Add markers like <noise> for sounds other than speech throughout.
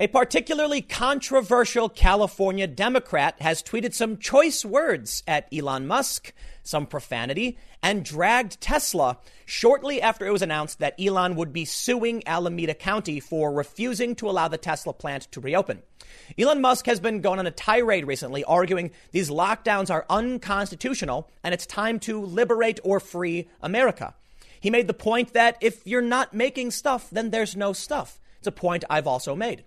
A particularly controversial California Democrat has tweeted some choice words at Elon Musk, some profanity, and dragged Tesla shortly after it was announced that Elon would be suing Alameda County for refusing to allow the Tesla plant to reopen. Elon Musk has been going on a tirade recently arguing these lockdowns are unconstitutional and it's time to liberate or free America. He made the point that if you're not making stuff, then there's no stuff. It's a point I've also made.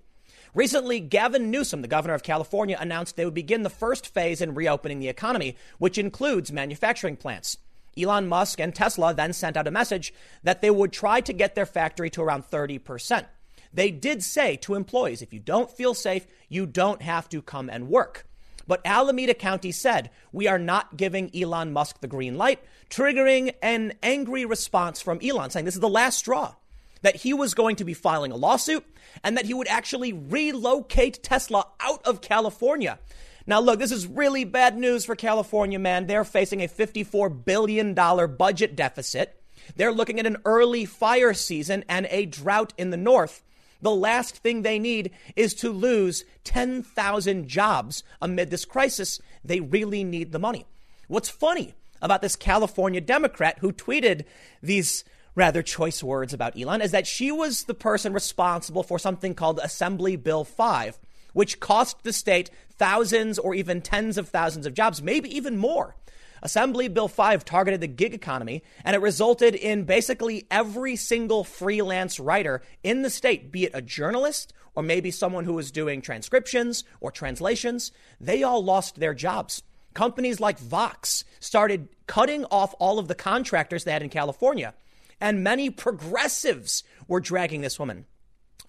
Recently, Gavin Newsom, the governor of California, announced they would begin the first phase in reopening the economy, which includes manufacturing plants. Elon Musk and Tesla then sent out a message that they would try to get their factory to around 30%. They did say to employees, if you don't feel safe, you don't have to come and work. But Alameda County said, we are not giving Elon Musk the green light, triggering an angry response from Elon saying this is the last straw that he was going to be filing a lawsuit and that he would actually relocate Tesla out of California. Now, look, this is really bad news for California, man. They're facing a $54 billion budget deficit. They're looking at an early fire season and a drought in the north. The last thing they need is to lose 10,000 jobs amid this crisis. They really need the money. What's funny about this California Democrat who tweeted these rather choice words about Elon is that she was the person responsible for something called Assembly Bill 5, which cost the state thousands or even tens of thousands of jobs, maybe even more. Assembly Bill 5 targeted the gig economy, and it resulted in basically every single freelance writer in the state, be it a journalist or maybe someone who was doing transcriptions or translations, they all lost their jobs. Companies like Vox started cutting off all of the contractors they had in California and many progressives were dragging this woman.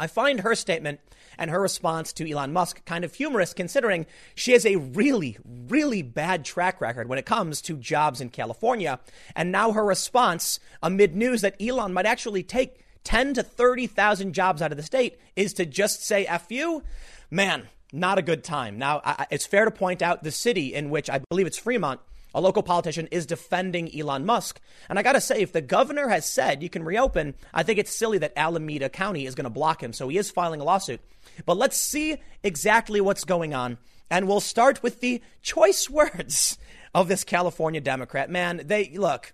I find her statement and her response to Elon Musk kind of humorous considering she has a really, really bad track record when it comes to jobs in California. And now her response amid news that Elon might actually take 10 to 30,000 jobs out of the state is to just say F you. Man, not a good time. Now, I, it's fair to point out the city in which I believe it's Fremont a local politician is defending Elon Musk. And I got to say, if the governor has said you can reopen, I think it's silly that Alameda County is going to block him. So he is filing a lawsuit. But let's see exactly what's going on. And we'll start with the choice <laughs> words of this California Democrat. Man, they look.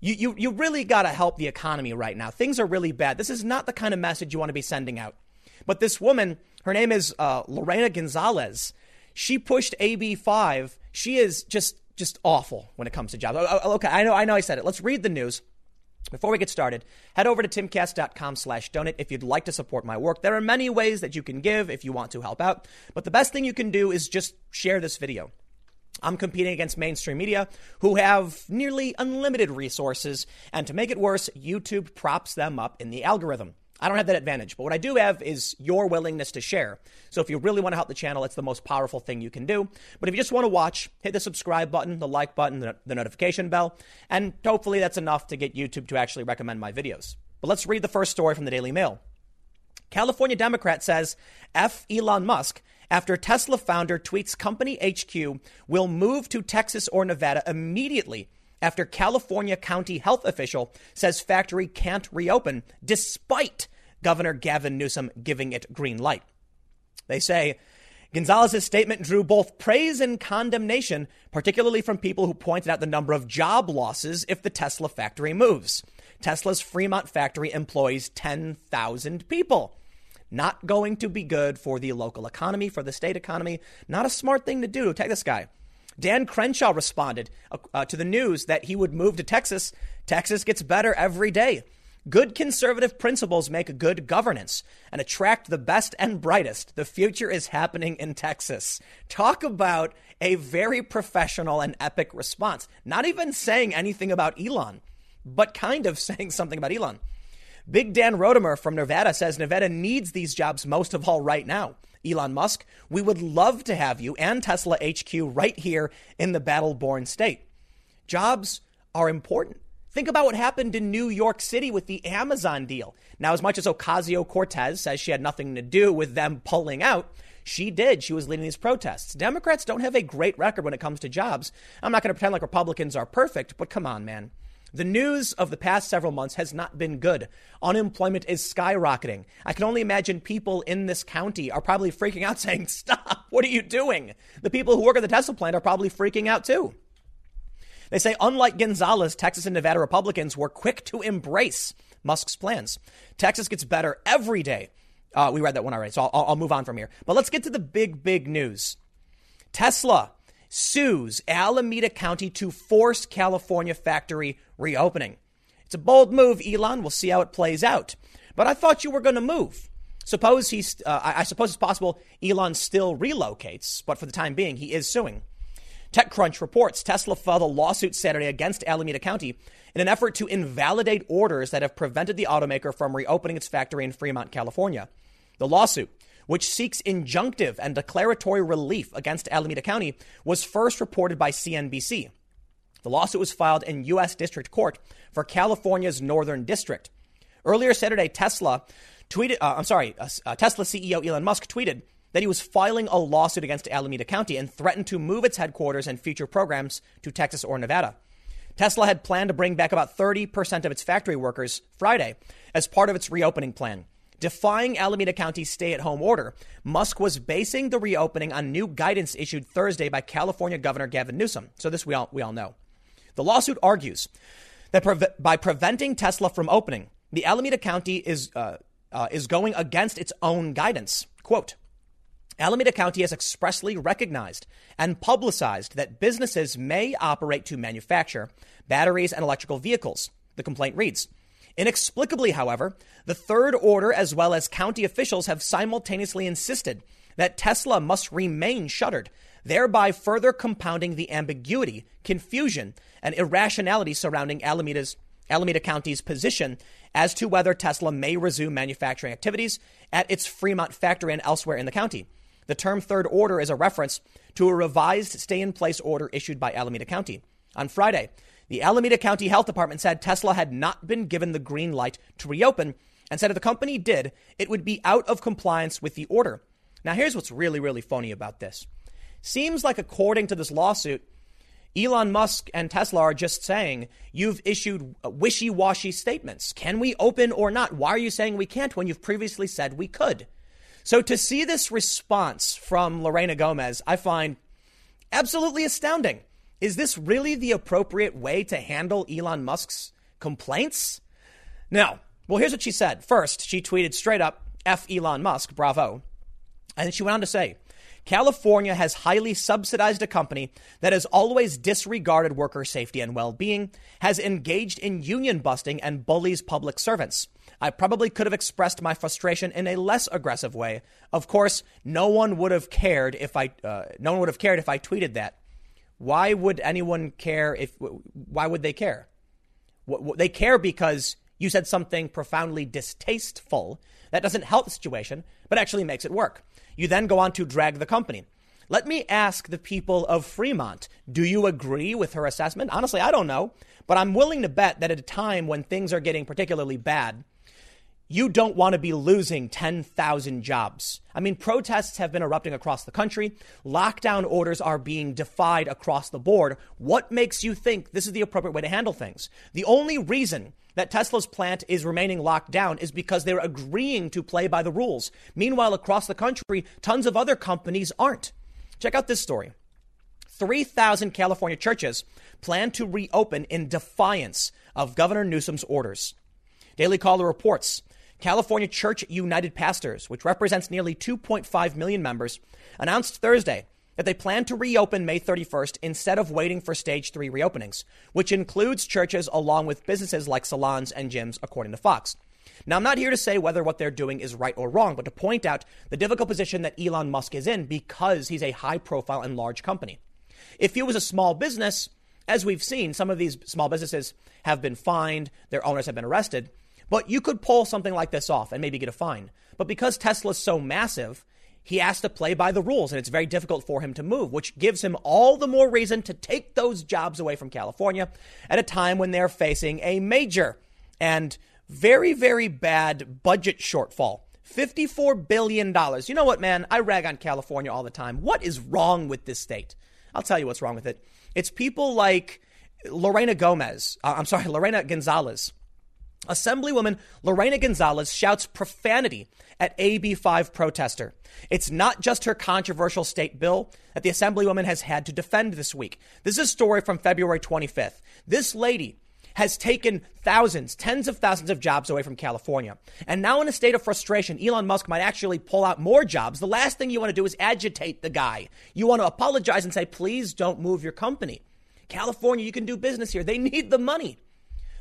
You, you, you really got to help the economy right now. Things are really bad. This is not the kind of message you want to be sending out. But this woman, her name is uh, Lorena Gonzalez. She pushed AB 5. She is just just awful when it comes to jobs. Oh, oh, okay, I know, I know I said it. Let's read the news. Before we get started, head over to timcast.com slash donate if you'd like to support my work. There are many ways that you can give if you want to help out, but the best thing you can do is just share this video. I'm competing against mainstream media who have nearly unlimited resources, and to make it worse, YouTube props them up in the algorithm. I don't have that advantage, but what I do have is your willingness to share. So if you really want to help the channel, it's the most powerful thing you can do. But if you just want to watch, hit the subscribe button, the like button, the, the notification bell, and hopefully that's enough to get YouTube to actually recommend my videos. But let's read the first story from the Daily Mail. California Democrat says F. Elon Musk after Tesla founder tweets company HQ will move to Texas or Nevada immediately after California county health official says factory can't reopen despite Governor Gavin Newsom giving it green light. They say Gonzalez's statement drew both praise and condemnation, particularly from people who pointed out the number of job losses if the Tesla factory moves. Tesla's Fremont factory employs 10,000 people. Not going to be good for the local economy, for the state economy. Not a smart thing to do. Take this guy. Dan Crenshaw responded uh, to the news that he would move to Texas. Texas gets better every day. Good conservative principles make good governance and attract the best and brightest. The future is happening in Texas. Talk about a very professional and epic response. Not even saying anything about Elon, but kind of <laughs> saying something about Elon. Big Dan Rodemer from Nevada says Nevada needs these jobs most of all right now. Elon Musk, we would love to have you and Tesla HQ right here in the battle born state. Jobs are important. Think about what happened in New York City with the Amazon deal. Now, as much as Ocasio Cortez says she had nothing to do with them pulling out, she did. She was leading these protests. Democrats don't have a great record when it comes to jobs. I'm not going to pretend like Republicans are perfect, but come on, man. The news of the past several months has not been good. Unemployment is skyrocketing. I can only imagine people in this county are probably freaking out <laughs> saying, Stop, what are you doing? The people who work at the Tesla plant are probably freaking out too. They say, unlike Gonzalez, Texas and Nevada Republicans were quick to embrace Musk's plans. Texas gets better every day. Uh, we read that one already, so I'll, I'll move on from here. But let's get to the big, big news. Tesla sues Alameda County to force California factory reopening. It's a bold move, Elon. We'll see how it plays out. But I thought you were going to move. Suppose he's, uh, I suppose it's possible Elon still relocates, but for the time being, he is suing. TechCrunch reports Tesla filed a lawsuit Saturday against Alameda County in an effort to invalidate orders that have prevented the automaker from reopening its factory in Fremont, California. The lawsuit, which seeks injunctive and declaratory relief against Alameda County, was first reported by CNBC. The lawsuit was filed in U.S. District Court for California's Northern District. Earlier Saturday, Tesla tweeted, uh, I'm sorry, uh, uh, Tesla CEO Elon Musk tweeted that he was filing a lawsuit against Alameda County and threatened to move its headquarters and future programs to Texas or Nevada. Tesla had planned to bring back about 30% of its factory workers Friday as part of its reopening plan. Defying Alameda County's stay at home order, Musk was basing the reopening on new guidance issued Thursday by California Governor Gavin Newsom. So, this we all, we all know. The lawsuit argues that pre- by preventing Tesla from opening, the Alameda County is, uh, uh, is going against its own guidance. Quote, Alameda County has expressly recognized and publicized that businesses may operate to manufacture batteries and electrical vehicles, the complaint reads. Inexplicably, however, the third order as well as county officials have simultaneously insisted that Tesla must remain shuttered, thereby further compounding the ambiguity, confusion, and irrationality surrounding Alameda's, Alameda County's position as to whether Tesla may resume manufacturing activities at its Fremont factory and elsewhere in the county. The term third order is a reference to a revised stay in place order issued by Alameda County. On Friday, the Alameda County Health Department said Tesla had not been given the green light to reopen and said if the company did, it would be out of compliance with the order. Now, here's what's really, really funny about this. Seems like, according to this lawsuit, Elon Musk and Tesla are just saying, you've issued wishy washy statements. Can we open or not? Why are you saying we can't when you've previously said we could? So to see this response from Lorena Gomez, I find absolutely astounding. Is this really the appropriate way to handle Elon Musk's complaints? No. Well, here's what she said. First, she tweeted straight up, F Elon Musk, bravo. And then she went on to say, California has highly subsidized a company that has always disregarded worker safety and well being, has engaged in union busting, and bullies public servants. I probably could have expressed my frustration in a less aggressive way. Of course, no one would have cared if I uh, no one would have cared if I tweeted that. Why would anyone care if why would they care? They care because you said something profoundly distasteful that doesn't help the situation, but actually makes it work. You then go on to drag the company. Let me ask the people of Fremont do you agree with her assessment? Honestly, I don't know, but I'm willing to bet that at a time when things are getting particularly bad, you don't want to be losing 10,000 jobs. I mean, protests have been erupting across the country. Lockdown orders are being defied across the board. What makes you think this is the appropriate way to handle things? The only reason that Tesla's plant is remaining locked down is because they're agreeing to play by the rules. Meanwhile, across the country, tons of other companies aren't. Check out this story 3,000 California churches plan to reopen in defiance of Governor Newsom's orders. Daily Caller reports California Church United Pastors, which represents nearly 2.5 million members, announced Thursday that they plan to reopen May 31st instead of waiting for stage three reopenings, which includes churches along with businesses like salons and gyms, according to Fox. Now, I'm not here to say whether what they're doing is right or wrong, but to point out the difficult position that Elon Musk is in because he's a high profile and large company. If he was a small business, as we've seen, some of these small businesses have been fined, their owners have been arrested. But you could pull something like this off and maybe get a fine. But because Tesla's so massive, he has to play by the rules and it's very difficult for him to move, which gives him all the more reason to take those jobs away from California at a time when they're facing a major and very, very bad budget shortfall. $54 billion. You know what, man? I rag on California all the time. What is wrong with this state? I'll tell you what's wrong with it. It's people like Lorena Gomez, uh, I'm sorry, <laughs> Lorena Gonzalez. Assemblywoman Lorena Gonzalez shouts profanity at AB5 protester. It's not just her controversial state bill that the Assemblywoman has had to defend this week. This is a story from February 25th. This lady has taken thousands, tens of thousands of jobs away from California. And now, in a state of frustration, Elon Musk might actually pull out more jobs. The last thing you want to do is agitate the guy. You want to apologize and say, please don't move your company. California, you can do business here. They need the money.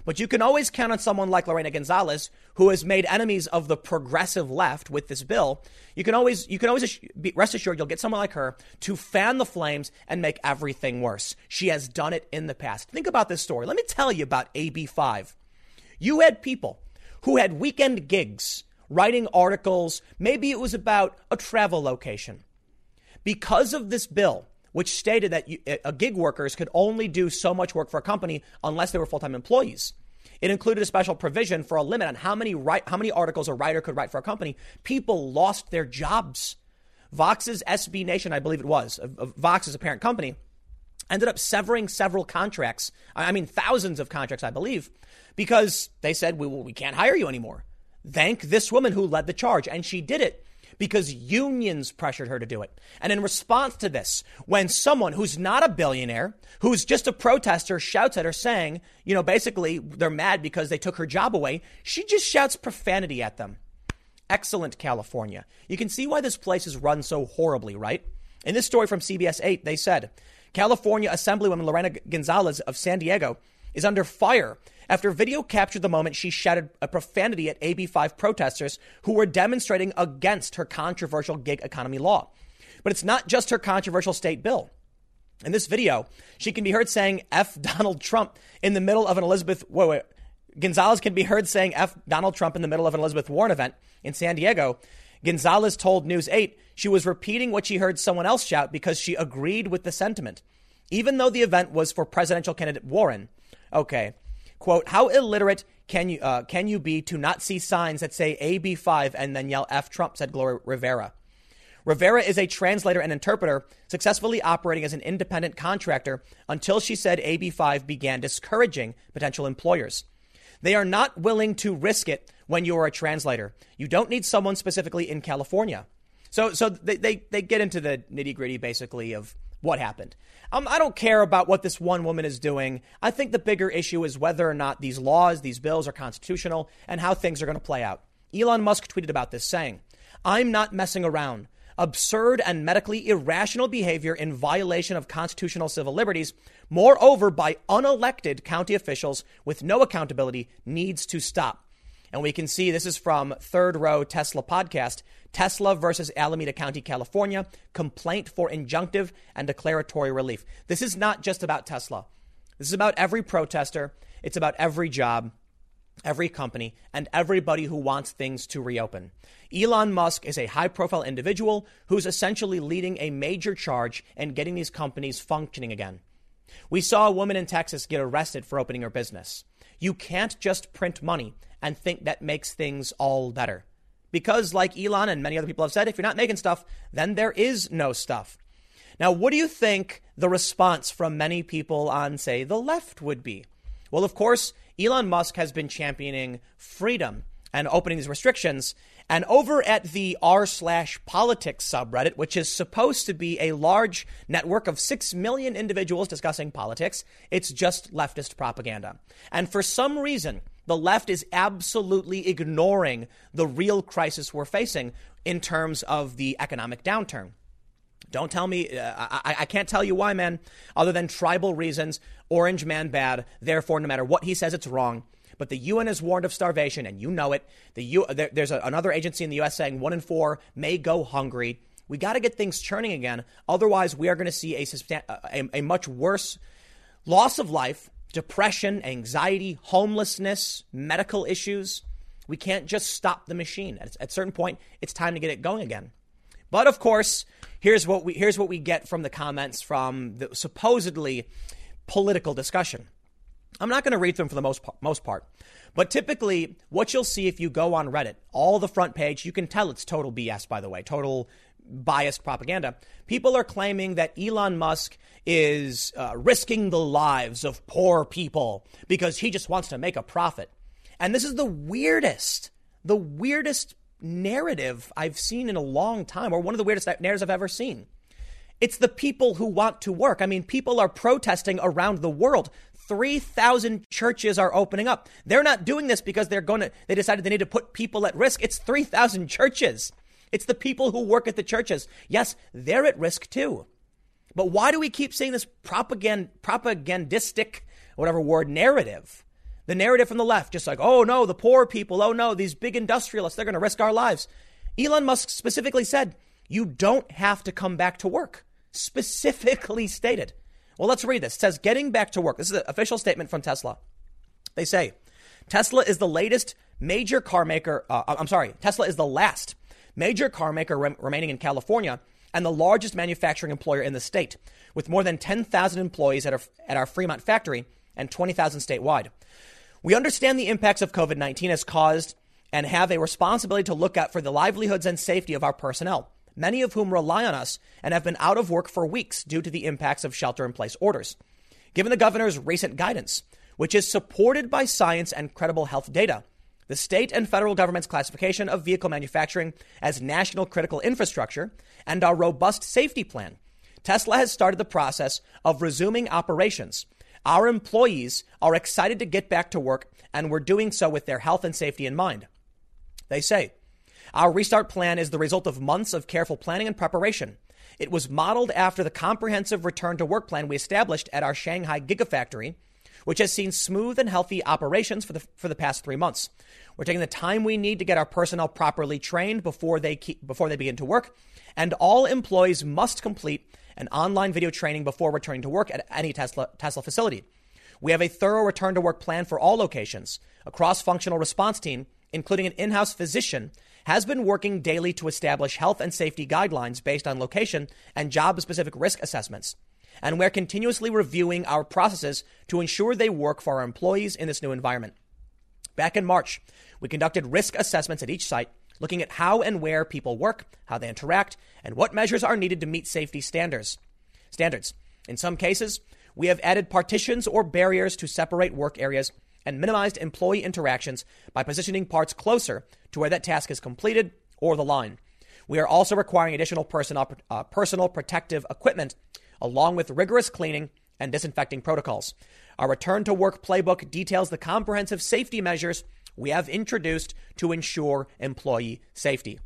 But you can always count on someone like Lorena Gonzalez, who has made enemies of the progressive left with this bill. You can always, you can always rest assured you'll get someone like her to fan the flames and make everything worse. She has done it in the past. Think about this story. Let me tell you about AB5. You had people who had weekend gigs writing articles. Maybe it was about a travel location. Because of this bill, which stated that you, gig workers could only do so much work for a company unless they were full time employees. It included a special provision for a limit on how many write, how many articles a writer could write for a company. People lost their jobs. Vox's SB Nation, I believe it was, Vox is a parent company, ended up severing several contracts. I mean, thousands of contracts, I believe, because they said we we can't hire you anymore. Thank this woman who led the charge, and she did it because unions pressured her to do it. And in response to this, when someone who's not a billionaire, who's just a protester, shouts at her saying, you know, basically they're mad because they took her job away, she just shouts profanity at them. Excellent, California. You can see why this place is run so horribly, right? In this story from CBS 8, they said California Assemblywoman Lorena Gonzalez of San Diego is under fire after video captured the moment she shouted a profanity at AB5 protesters who were demonstrating against her controversial gig economy law. But it's not just her controversial state bill. In this video, she can be heard saying F Donald Trump in the middle of an Elizabeth, wait, wait, Gonzalez can be heard saying F Donald Trump in the middle of an Elizabeth Warren event in San Diego. Gonzalez told News 8 she was repeating what she heard someone else shout because she agreed with the sentiment, even though the event was for presidential candidate Warren. Okay, Quote, how illiterate can you, uh, can you be to not see signs that say AB5 and then yell F Trump, said Gloria Rivera. Rivera is a translator and interpreter, successfully operating as an independent contractor until she said AB5 began discouraging potential employers. They are not willing to risk it when you are a translator. You don't need someone specifically in California. So, so they, they, they get into the nitty gritty basically of what happened. Um, I don't care about what this one woman is doing. I think the bigger issue is whether or not these laws, these bills are constitutional and how things are going to play out. Elon Musk tweeted about this saying, I'm not messing around. Absurd and medically irrational behavior in violation of constitutional civil liberties, moreover by unelected county officials with no accountability, needs to stop. And we can see this is from Third Row Tesla podcast. Tesla versus Alameda County, California, complaint for injunctive and declaratory relief. This is not just about Tesla. This is about every protester. It's about every job, every company, and everybody who wants things to reopen. Elon Musk is a high profile individual who's essentially leading a major charge in getting these companies functioning again. We saw a woman in Texas get arrested for opening her business. You can't just print money and think that makes things all better. Because, like Elon and many other people have said, if you're not making stuff, then there is no stuff. Now, what do you think the response from many people on, say, the left would be? Well, of course, Elon Musk has been championing freedom and opening these restrictions. And over at the r slash politics subreddit, which is supposed to be a large network of six million individuals discussing politics, it's just leftist propaganda. And for some reason, the left is absolutely ignoring the real crisis we're facing in terms of the economic downturn. Don't tell me, uh, I, I, can't tell you why, man, other than tribal reasons. Orange man bad. Therefore, no matter what he says, it's wrong. But the UN has warned of starvation, and you know it. The U, there, there's a, another agency in the U.S. saying one in four may go hungry. We got to get things churning again. Otherwise, we are going to see a, a, a much worse loss of life depression, anxiety, homelessness, medical issues. We can't just stop the machine. At, a certain point, it's time to get it going again. But of course, here's what we here's what we get from the comments from the supposedly political discussion. I'm not going to read them for the most most part, but typically, what you'll see if you go on Reddit, all the front page, you can tell it's total BS. By the way, total biased propaganda. People are claiming that Elon Musk is uh, risking the lives of poor people because he just wants to make a profit. And this is the weirdest, the weirdest narrative I've seen in a long time, or one of the weirdest narratives I've ever seen. It's the people who want to work. I mean, people are protesting around the world. 3,000 churches are opening up. They're not doing this because they're going to, they decided they need to put people at risk. It's 3,000 churches. It's the people who work at the churches. Yes, they're at risk too. But why do we keep seeing this propagand, propagandistic, whatever word, narrative? The narrative from the left, just like, oh no, the poor people, oh no, these big industrialists, they're going to risk our lives. Elon Musk specifically said, you don't have to come back to work. Specifically stated. Well, let's read this. It says, getting back to work. This is an official statement from Tesla. They say, Tesla is the latest major car maker. Uh, I'm sorry, Tesla is the last major car maker rem- remaining in California and the largest manufacturing employer in the state, with more than 10,000 employees at our, at our Fremont factory and 20,000 statewide. We understand the impacts of COVID 19 has caused and have a responsibility to look out for the livelihoods and safety of our personnel, many of whom rely on us and have been out of work for weeks due to the impacts of shelter in place orders. Given the governor's recent guidance, which is supported by science and credible health data, the state and federal government's classification of vehicle manufacturing as national critical infrastructure, and our robust safety plan, Tesla has started the process of resuming operations. Our employees are excited to get back to work, and we're doing so with their health and safety in mind. They say, Our restart plan is the result of months of careful planning and preparation. It was modeled after the comprehensive return to work plan we established at our Shanghai Gigafactory which has seen smooth and healthy operations for the, for the past three months. We're taking the time we need to get our personnel properly trained before they, keep, before they begin to work, and all employees must complete an online video training before returning to work at any Tesla, Tesla facility. We have a thorough return to work plan for all locations. A cross functional response team, including an in house physician, has been working daily to establish health and safety guidelines based on location and job specific risk assessments and we're continuously reviewing our processes to ensure they work for our employees in this new environment. Back in March, we conducted risk assessments at each site, looking at how and where people work, how they interact, and what measures are needed to meet safety standards. Standards. In some cases, we have added partitions or barriers to separate work areas and minimized employee interactions by positioning parts closer to where that task is completed or the line. We are also requiring additional personal, uh, personal protective equipment along with rigorous cleaning and disinfecting protocols. Our return to work playbook details the comprehensive safety measures we have introduced to ensure employee safety.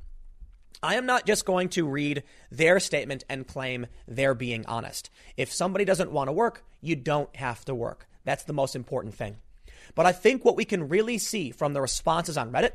I am not just going to read their statement and claim they're being honest. If somebody doesn't want to work, you don't have to work. That's the most important thing. But I think what we can really see from the responses on Reddit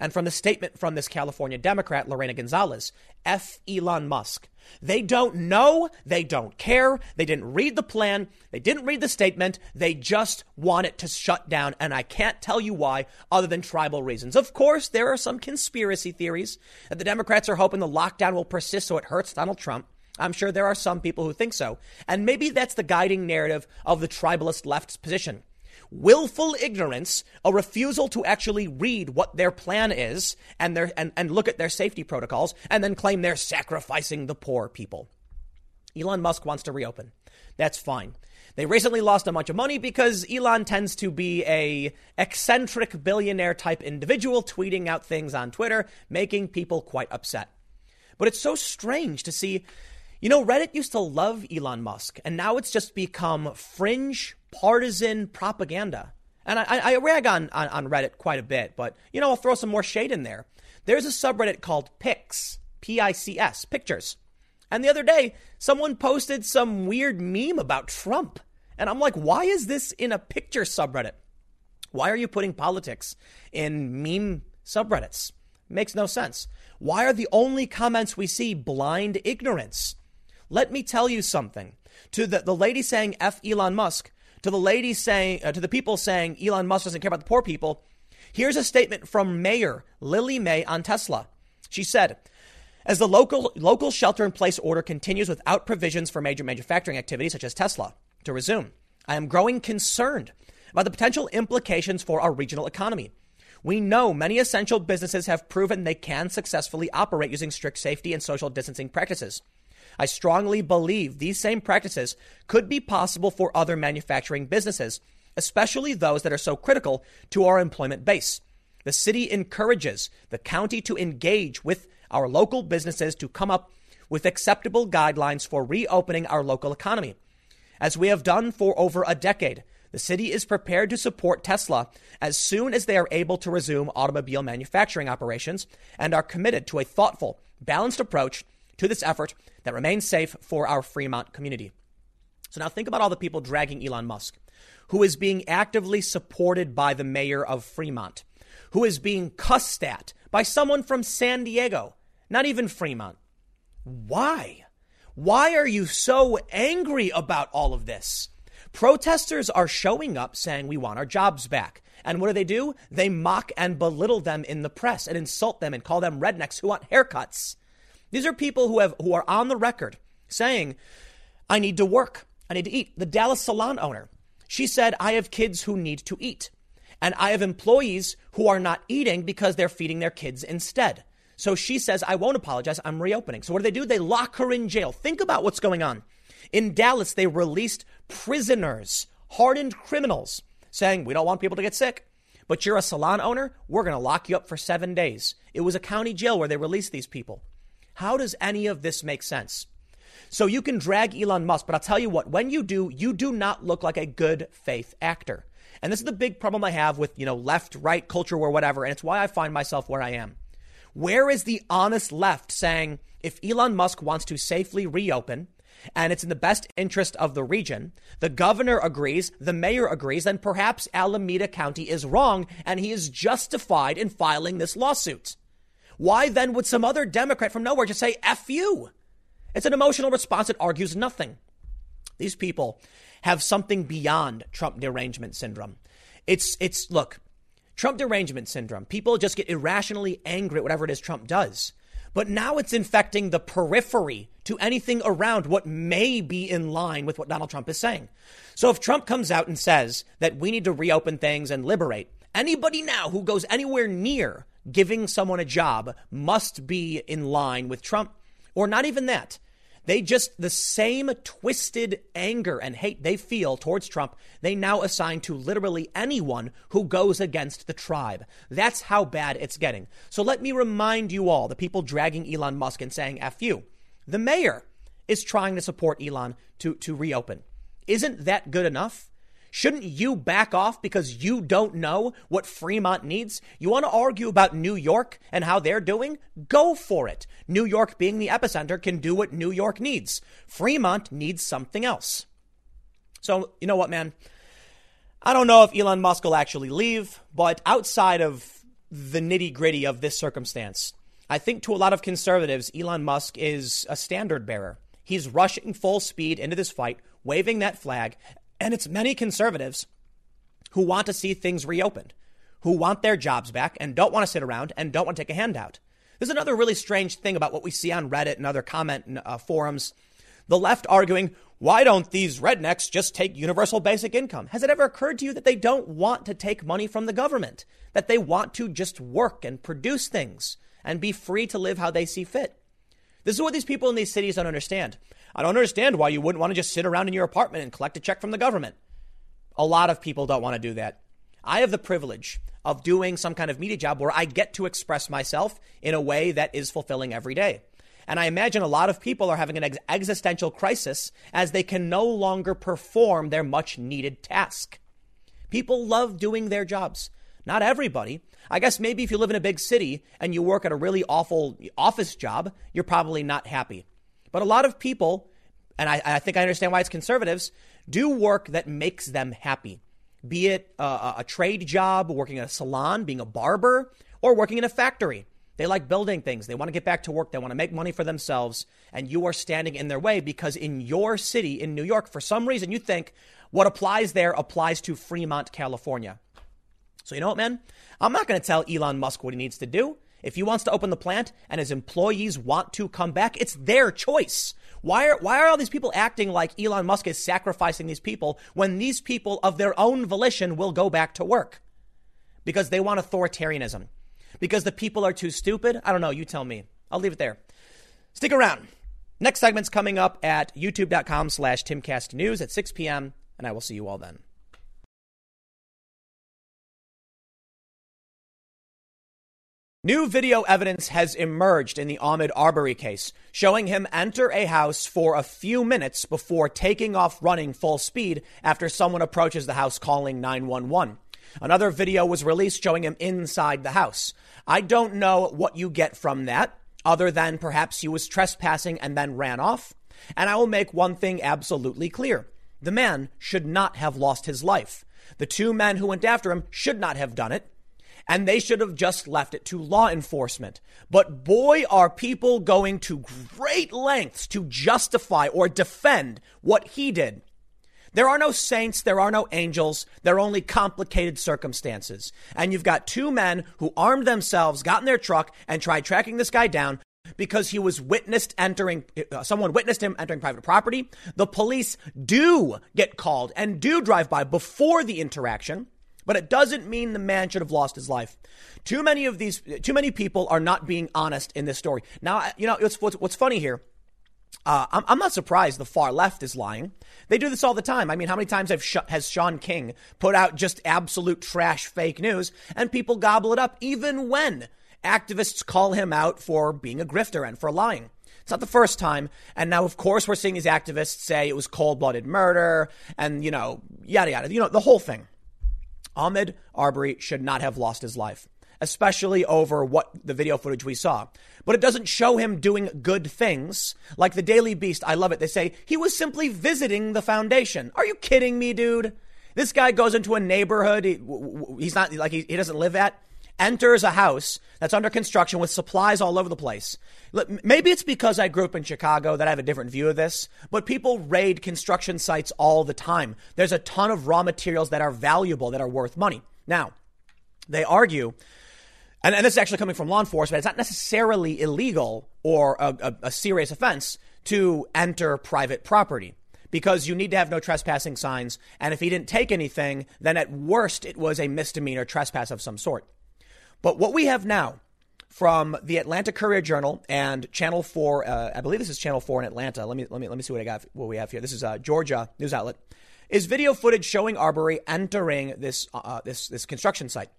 and from the statement from this California Democrat, Lorena Gonzalez, F. Elon Musk. They don't know. They don't care. They didn't read the plan. They didn't read the statement. They just want it to shut down. And I can't tell you why other than tribal reasons. Of course, there are some conspiracy theories that the Democrats are hoping the lockdown will persist so it hurts Donald Trump. I'm sure there are some people who think so. And maybe that's the guiding narrative of the tribalist left's position willful ignorance, a refusal to actually read what their plan is and, their, and, and look at their safety protocols, and then claim they're sacrificing the poor people. Elon Musk wants to reopen. That's fine. They recently lost a bunch of money because Elon tends to be a eccentric billionaire type individual tweeting out things on Twitter, making people quite upset. But it's so strange to see you know, Reddit used to love Elon Musk, and now it's just become fringe partisan propaganda. And I, I rag on, on, on, Reddit quite a bit, but, you know, I'll throw some more shade in there. There's a subreddit called Pics, P I C S, pictures. And the other day, someone posted some weird meme about Trump. And I'm like, why is this in a picture subreddit? Why are you putting politics in meme subreddits? Makes no sense. Why are the only comments we see blind ignorance? Let me tell you something. To the, the lady saying F Elon Musk, to the lady saying, uh, to the people saying Elon Musk doesn't care about the poor people, here's a statement from Mayor Lily Mei on Tesla. She said, as the local, local shelter in place order continues without provisions for major manufacturing activities such as Tesla to resume, I am growing concerned about the potential implications for our regional economy. We know many essential businesses have proven they can successfully operate using strict safety and social distancing practices. I strongly believe these same practices could be possible for other manufacturing businesses, especially those that are so critical to our employment base. The city encourages the county to engage with our local businesses to come up with acceptable guidelines for reopening our local economy. As we have done for over a decade, the city is prepared to support Tesla as soon as they are able to resume automobile manufacturing operations and are committed to a thoughtful, balanced approach to this effort that remains safe for our Fremont community. So now think about all the people dragging Elon Musk, who is being actively supported by the mayor of Fremont, who is being cussed at by someone from San Diego, not even Fremont. Why? Why are you so angry about all of this? Protesters are showing up saying we want our jobs back. And what do they do? They mock and belittle them in the press and insult them and call them rednecks who want haircuts. These are people who have who are on the record saying, I need to work. I need to eat. The Dallas salon owner, she said, I have kids who need to eat. And I have employees who are not eating because they're feeding their kids instead. So she says, I won't apologize. I'm reopening. So what do they do? They lock her in jail. Think about what's going on. In Dallas, they released prisoners, hardened criminals, saying, We don't want people to get sick. But you're a salon owner, we're going to lock you up for seven days. It was a county jail where they released these people. How does any of this make sense? So you can drag Elon Musk, but I'll tell you what, when you do, you do not look like a good faith actor. And this is the big problem I have with, you know, left, right culture or whatever. And it's why I find myself where I am. Where is the honest left saying if Elon Musk wants to safely reopen, and it's in the best interest of the region. The governor agrees, the mayor agrees, then perhaps Alameda County is wrong and he is justified in filing this lawsuit. Why then would some other Democrat from nowhere just say F you? It's an emotional response that argues nothing. These people have something beyond Trump derangement syndrome. It's, it's, look, Trump derangement syndrome. People just get irrationally angry at whatever it is Trump does. But now it's infecting the periphery to anything around what may be in line with what Donald Trump is saying. So if Trump comes out and says that we need to reopen things and liberate, anybody now who goes anywhere near giving someone a job must be in line with Trump, or not even that. They just, the same twisted anger and hate they feel towards Trump, they now assign to literally anyone who goes against the tribe. That's how bad it's getting. So let me remind you all, the people dragging Elon Musk and saying F you, the mayor is trying to support Elon to, to reopen. Isn't that good enough? Shouldn't you back off because you don't know what Fremont needs? You want to argue about New York and how they're doing? Go for it. New York, being the epicenter, can do what New York needs. Fremont needs something else. So, you know what, man? I don't know if Elon Musk will actually leave, but outside of the nitty gritty of this circumstance, I think to a lot of conservatives, Elon Musk is a standard bearer. He's rushing full speed into this fight, waving that flag, and it's many conservatives who want to see things reopened, who want their jobs back and don't want to sit around and don't want to take a handout. There's another really strange thing about what we see on Reddit and other comment uh, forums. The left arguing, why don't these rednecks just take universal basic income? Has it ever occurred to you that they don't want to take money from the government? That they want to just work and produce things and be free to live how they see fit? This is what these people in these cities don't understand. I don't understand why you wouldn't want to just sit around in your apartment and collect a check from the government. A lot of people don't want to do that. I have the privilege of doing some kind of media job where I get to express myself in a way that is fulfilling every day. And I imagine a lot of people are having an ex- existential crisis as they can no longer perform their much needed task. People love doing their jobs. Not everybody. I guess maybe if you live in a big city and you work at a really awful office job, you're probably not happy. But a lot of people, and I, I think I understand why it's conservatives, do work that makes them happy. Be it a, a trade job, working in a salon, being a barber, or working in a factory. They like building things. They want to get back to work. They want to make money for themselves. And you are standing in their way because in your city, in New York, for some reason, you think what applies there applies to Fremont, California. So, you know what, man? I'm not going to tell Elon Musk what he needs to do. If he wants to open the plant and his employees want to come back, it's their choice. Why are, why are all these people acting like Elon Musk is sacrificing these people when these people of their own volition will go back to work? because they want authoritarianism. Because the people are too stupid? I don't know. You tell me. I'll leave it there. Stick around. Next segment's coming up at youtube.com slash timcastnews at 6 p.m., and I will see you all then. New video evidence has emerged in the Ahmaud Arbery case, showing him enter a house for a few minutes before taking off running full speed after someone approaches the house calling 911. Another video was released showing him inside the house. I don't know what you get from that, other than perhaps he was trespassing and then ran off. And I will make one thing absolutely clear. The man should not have lost his life. The two men who went after him should not have done it and they should have just left it to law enforcement. But boy, are people going to great lengths to justify or defend what he did. There are no saints, there are no angels, there are only complicated circumstances. And you've got two men who armed themselves, got in their truck, and tried tracking this guy down because he was witnessed entering, uh, someone witnessed him entering private property. The police do get called and do drive by before the interaction. But it doesn't mean the man should have lost his life. Too many of these, too many people are not being honest in this story. Now, you know, what's, what's, what's funny here. Uh, I'm, I'm, not surprised the far left is lying. They do this all the time. I mean, how many times have sh- has Shaun King put out just absolute trash fake news and people gobble it up, even when activists call him out for being a grifter and for lying? It's not the first time. And now, of course, we're seeing these activists say it was cold blooded murder and, you know, yada, yada, you know, the whole thing. Ahmaud Arbery should not have lost his life, especially over what the video footage we saw. But it doesn't show him doing good things. Like the Daily Beast, I love it. They say he was simply visiting the foundation. Are you kidding me, dude? This guy goes into a neighborhood he, he's not like he, he doesn't live at enters a house that's under construction with supplies all over the place. Maybe it's because I grew up in Chicago that I have a different view of this, but people raid construction sites all the time. There's a ton of raw materials that are valuable, that are worth money. Now, they argue, and, and this is actually coming from law enforcement, it's not necessarily illegal or a, a, a serious offense to enter private property because you need to have no trespassing signs. And if he didn't take anything, then at worst it was a misdemeanor trespass of some sort. But what we have now from the Atlanta Courier Journal and Channel Four, uh, I believe this is Channel Four in Atlanta. Let me let me let me see what I got. What we have here. This is uh, Georgia news outlet. Is video footage showing Arbery entering this uh, uh, this this construction site.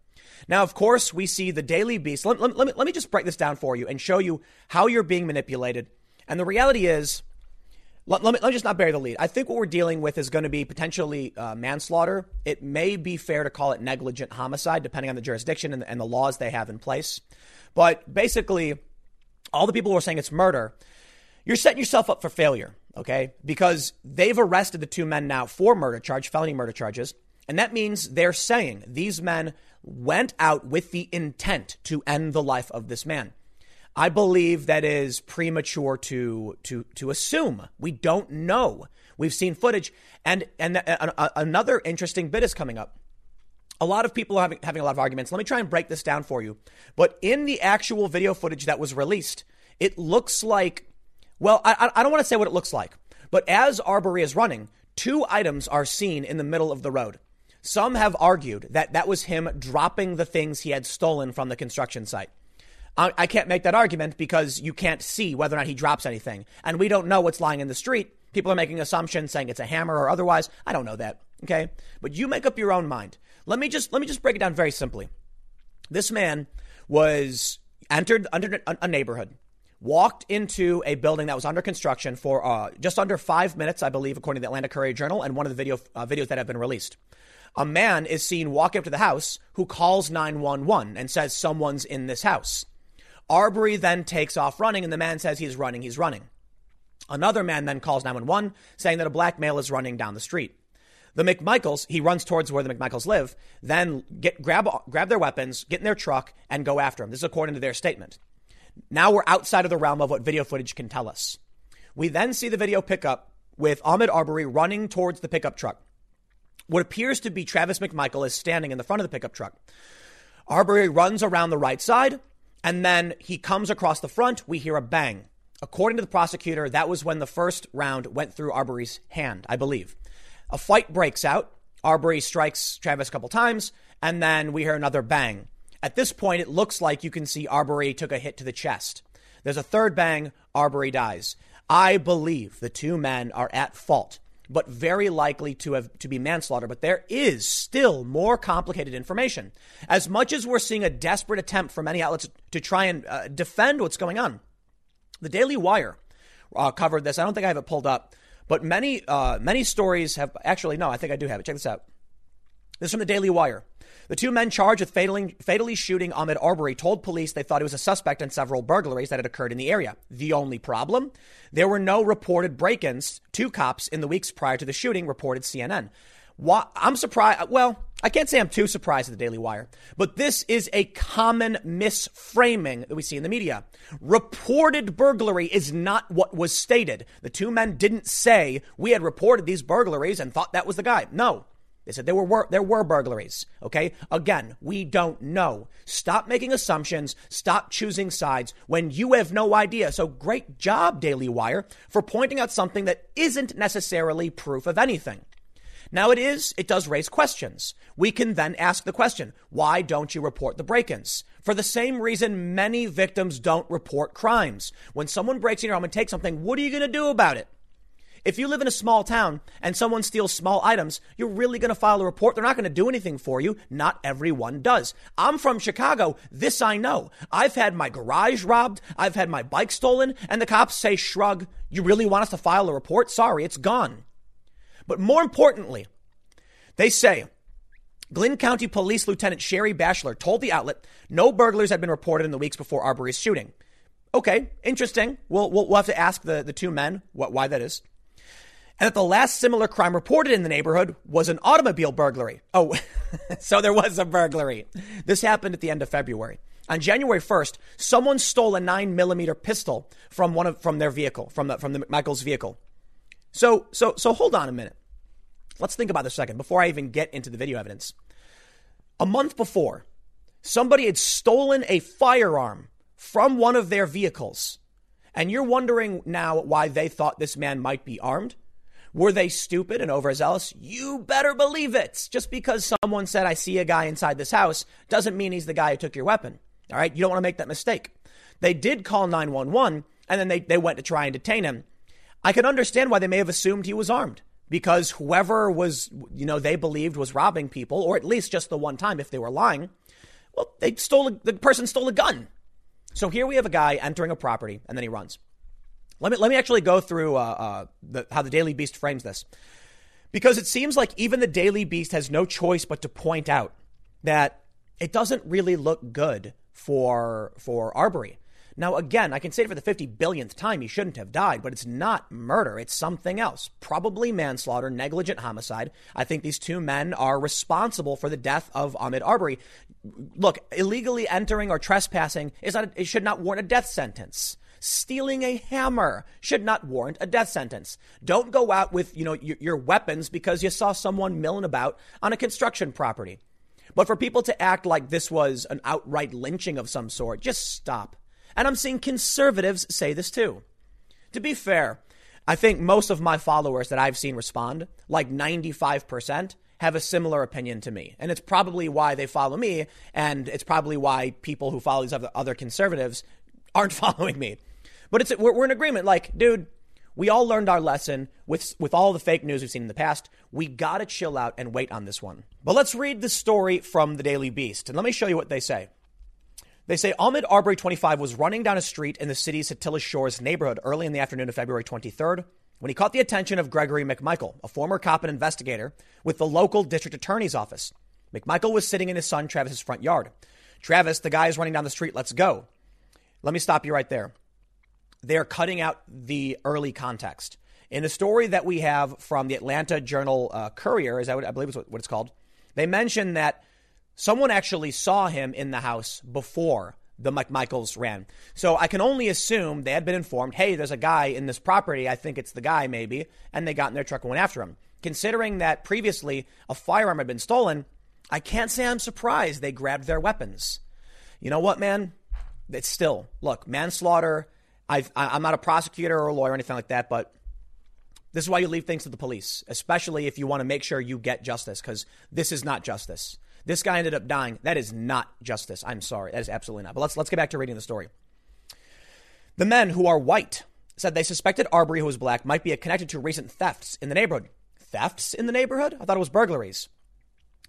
Now, of course, we see the Daily Beast. Let, let, let, me, let me just break this down for you and show you how you're being manipulated. And the reality is, let, let, me, let me just not bury the lead. I think what we're dealing with is going to be potentially uh, manslaughter. It may be fair to call it negligent homicide, depending on the jurisdiction and, and the laws they have in place. But basically, all the people who are saying it's murder, you're setting yourself up for failure, okay? Because they've arrested the two men now for murder charge, felony murder charges. And that means they're saying these men went out with the intent to end the life of this man. I believe that is premature to to to assume. We don't know. We've seen footage, and and uh, uh, another interesting bit is coming up. A lot of people are having, having a lot of arguments. Let me try and break this down for you. But in the actual video footage that was released, it looks like, well, I, I don't want to say what it looks like, but as Arbery is running, two items are seen in the middle of the road. Some have argued that that was him dropping the things he had stolen from the construction site. I, I can't make that argument because you can't see whether or not he drops anything. And we don't know what's lying in the street. People are making assumptions saying it's a hammer or otherwise. I don't know that. Okay. But you make up your own mind. Let me just, let me just break it down very simply. This man was entered under a neighborhood, walked into a building that was under construction for uh, just under five minutes, I believe, according to the Atlanta Courier Journal and one of the video uh, videos that have been released. A man is seen walk up to the house who calls 911 and says someone's in this house. Arbery then takes off running, and the man says he's running, he's running. Another man then calls 911 saying that a black male is running down the street. The McMichaels, he runs towards where the McMichaels live, then get, grab, grab their weapons, get in their truck, and go after him. This is according to their statement. Now we're outside of the realm of what video footage can tell us. We then see the video pick up with Ahmaud Arbery running towards the pickup truck. What appears to be Travis McMichael is standing in the front of the pickup truck. Arbery runs around the right side, and then he comes across the front. We hear a bang. According to the prosecutor, that was when the first round went through Arbery's hand, I believe. A fight breaks out. Arbery strikes Travis a couple times, and then we hear another bang. At this point, it looks like you can see Arbery took a hit to the chest. There's a third bang, Arbery dies. I believe the two men are at fault, but very likely to have to be manslaughter. But there is still more complicated information. As much as we're seeing a desperate attempt from many outlets to try and uh, defend what's going on, the Daily Wire uh, covered this. I don't think I have it pulled up, but many uh, many stories have actually no. I think I do have it. Check this out. This is from the Daily Wire. The two men charged with fatally, fatally, shooting Ahmaud Arbery told police they thought he was a suspect in several burglaries that had occurred in the area. The only problem? There were no reported break ins to cops in the weeks prior to the shooting, reported CNN. Why, I'm surprised. Well, I can't say I'm too surprised at the Daily Wire, but this is a common misframing that we see in the media. Reported burglary is not what was stated. The two men didn't say we had reported these burglaries and thought that was the guy. No, they said there were there were burglaries. Okay, again, we don't know. Stop making assumptions. Stop choosing sides when you have no idea. So great job, Daily Wire, for pointing out something that isn't necessarily proof of anything. Now it is, it does raise questions. We can then ask the question, why don't you report the break-ins? For the same reason many victims don't report crimes. When someone breaks in your home and takes something, what are you going to do about it? If you live in a small town and someone steals small items, you're really going to file a report. They're not going to do anything for you. Not everyone does. I'm from Chicago. This I know. I've had my garage robbed. I've had my bike stolen and the cops say, shrug. You really want us to file a report? Sorry, it's gone. But more importantly, they say Glynn County Police Lieutenant Sherry Bashler told the outlet no burglars had been reported in the weeks before Arbery's shooting. Okay, interesting. We'll, we'll, we'll have to ask the, the two men what, why that is and that the last similar crime reported in the neighborhood was an automobile burglary. Oh, <laughs> so there was a burglary. This happened at the end of February. On January 1st, someone stole a 9 millimeter pistol from one of from their vehicle, from the from the McMichael's vehicle. So so so hold on a minute. Let's think about this second before I even get into the video evidence. A month before, somebody had stolen a firearm from one of their vehicles. And you're wondering now why they thought this man might be armed? Were they stupid and overzealous? You better believe it. Just because someone said, I see a guy inside this house, doesn't mean he's the guy who took your weapon. All right. You don't want to make that mistake. They did call 911 and then they, they went to try and detain him. I can understand why they may have assumed he was armed because whoever was, you know, they believed was robbing people, or at least just the one time if they were lying, well, they stole, a, the person stole a gun. So here we have a guy entering a property and then he runs. Let me let me actually go through uh, uh, the, how the Daily Beast frames this, because it seems like even the Daily Beast has no choice but to point out that it doesn't really look good for for Arbery. Now, again, I can say it for the 50 billionth time, he shouldn't have died, but it's not murder. It's something else. Probably manslaughter, negligent homicide. I think these two men are responsible for the death of Ahmaud Arbery. Look, illegally entering or trespassing is not, it should not warrant a death sentence stealing a hammer should not warrant a death sentence. Don't go out with, you know, your, your weapons because you saw someone milling about on a construction property. But for people to act like this was an outright lynching of some sort, just stop. And I'm seeing conservatives say this too. To be fair, I think most of my followers that I've seen respond, like 95%, have a similar opinion to me. And it's probably why they follow me, and it's probably why people who follow these other conservatives aren't <laughs> following me. But it's we're, we're in agreement. Like, dude, we all learned our lesson with with all the fake news we've seen in the past. We gotta chill out and wait on this one. But let's read the story from the Daily Beast, and let me show you what they say. They say Ahmaud Arbery, 25, was running down a street in the city's Satilla Shores neighborhood early in the afternoon of February 23rd when he caught the attention of Gregory McMichael, a former cop and investigator with the local district attorney's office. McMichael was sitting in his son Travis's front yard. Travis, the guy is running down the street. Let's go. Let me stop you right there they're cutting out the early context. In the story that we have from the Atlanta Journal uh, Courier, is that what I believe is what, what it's called? They mention that someone actually saw him in the house before the McMichaels ran. So I can only assume they had been informed, hey, there's a guy in this property. I think it's the guy, maybe. And they got in their truck and went after him. Considering that previously a firearm had been stolen, I can't say I'm surprised they grabbed their weapons. You know what, man? It's still, look, manslaughter i am not a prosecutor or a lawyer or anything like that, but this is why you leave things to the police, especially if you want to make sure you get justice, because this is not justice. This guy ended up dying. That is not justice. I'm sorry. That is absolutely not. But let's let's get back to reading the story. The men who are white said they suspected Arbery, who was black, might be connected to recent thefts in the neighborhood. Thefts in the neighborhood? I thought it was burglaries.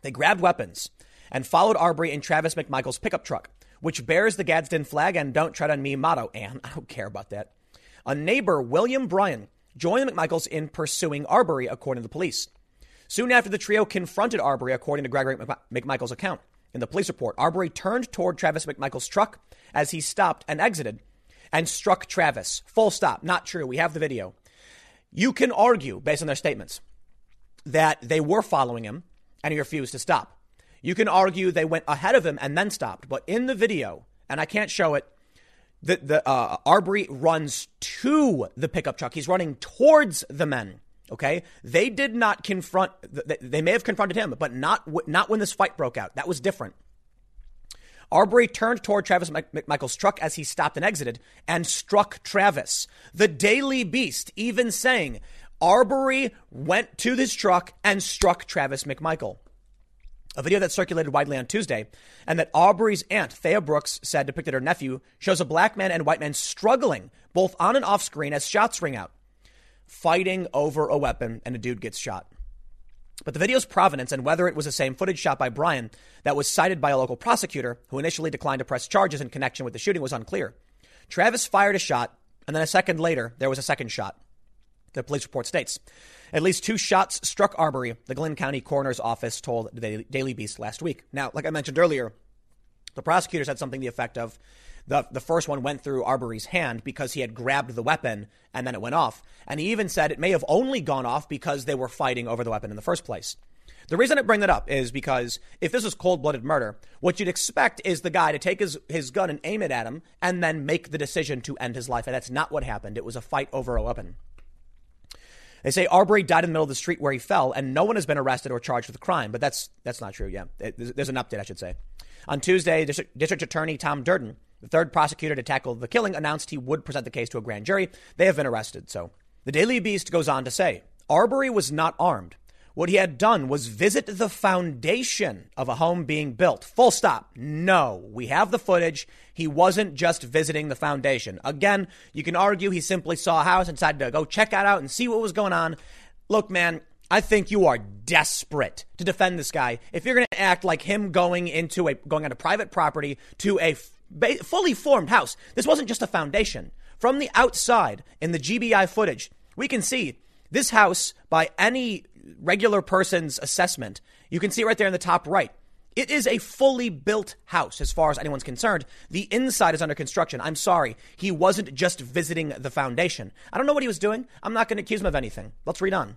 They grabbed weapons and followed Arbery in Travis McMichael's pickup truck, which bears the Gadsden flag and Don't Tread on Me motto. And I don't care about that. A neighbor, William Bryan, joined the McMichaels in pursuing Arbery, according to the police. Soon after the trio confronted Arbery, according to Gregory McMichael's account. In the police report, Arbery turned toward Travis McMichael's truck as he stopped and exited and struck Travis. Full stop. Not true. We have the video. You can argue, based on their statements, that they were following him and he refused to stop. You can argue they went ahead of him and then stopped. But in the video, and I can't show it, the, the uh, Arbery runs to the pickup truck. He's running towards the men. Okay, they did not confront. They may have confronted him, but not not when this fight broke out. That was different. Arbery turned toward Travis McMichael's truck as he stopped and exited and struck Travis. The Daily Beast even saying Arbery went to this truck and struck Travis McMichael. A video that circulated widely on Tuesday, and that Aubrey's aunt, Thea Brooks, said depicted her nephew, shows a black man and white man struggling both on and off screen as shots ring out fighting over a weapon and a dude gets shot. But the video's provenance and whether it was the same footage shot by Bryan that was cited by a local prosecutor who initially declined to press charges in connection with the shooting was unclear. Travis fired a shot, and then a second later, there was a second shot. The police report states at least two shots struck Arbery, the Glynn County Coroner's Office told the Daily Beast last week. Now, like I mentioned earlier, the prosecutor said something to the effect of the, the first one went through Arbery's hand because he had grabbed the weapon and then it went off. And he even said it may have only gone off because they were fighting over the weapon in the first place. The reason I bring that up is because if this was cold blooded murder, what you'd expect is the guy to take his, his gun and aim it at him and then make the decision to end his life. And that's not what happened. It was a fight over a weapon. They say Arbery died in the middle of the street where he fell, and no one has been arrested or charged with a crime. But that's that's not true. Yeah, there's an update, I should say. On Tuesday, District, District Attorney Tom Durden the third prosecutor to tackle the killing announced he would present the case to a grand jury. They have been arrested. So the Daily Beast goes on to say Arbery was not armed. What he had done was visit the foundation of a home being built. Full stop. No, we have the footage. He wasn't just visiting the foundation. Again, you can argue he simply saw a house and decided to go check that out and see what was going on. Look, man, I think you are desperate to defend this guy. If you're going to act like him going into a going on a private property to a fully formed house. This wasn't just a foundation. From the outside in the GBI footage, we can see this house by any regular person's assessment. You can see right there in the top right. It is a fully built house as far as anyone's concerned. The inside is under construction. I'm sorry. He wasn't just visiting the foundation. I don't know what he was doing. I'm not going to accuse him of anything. Let's read on.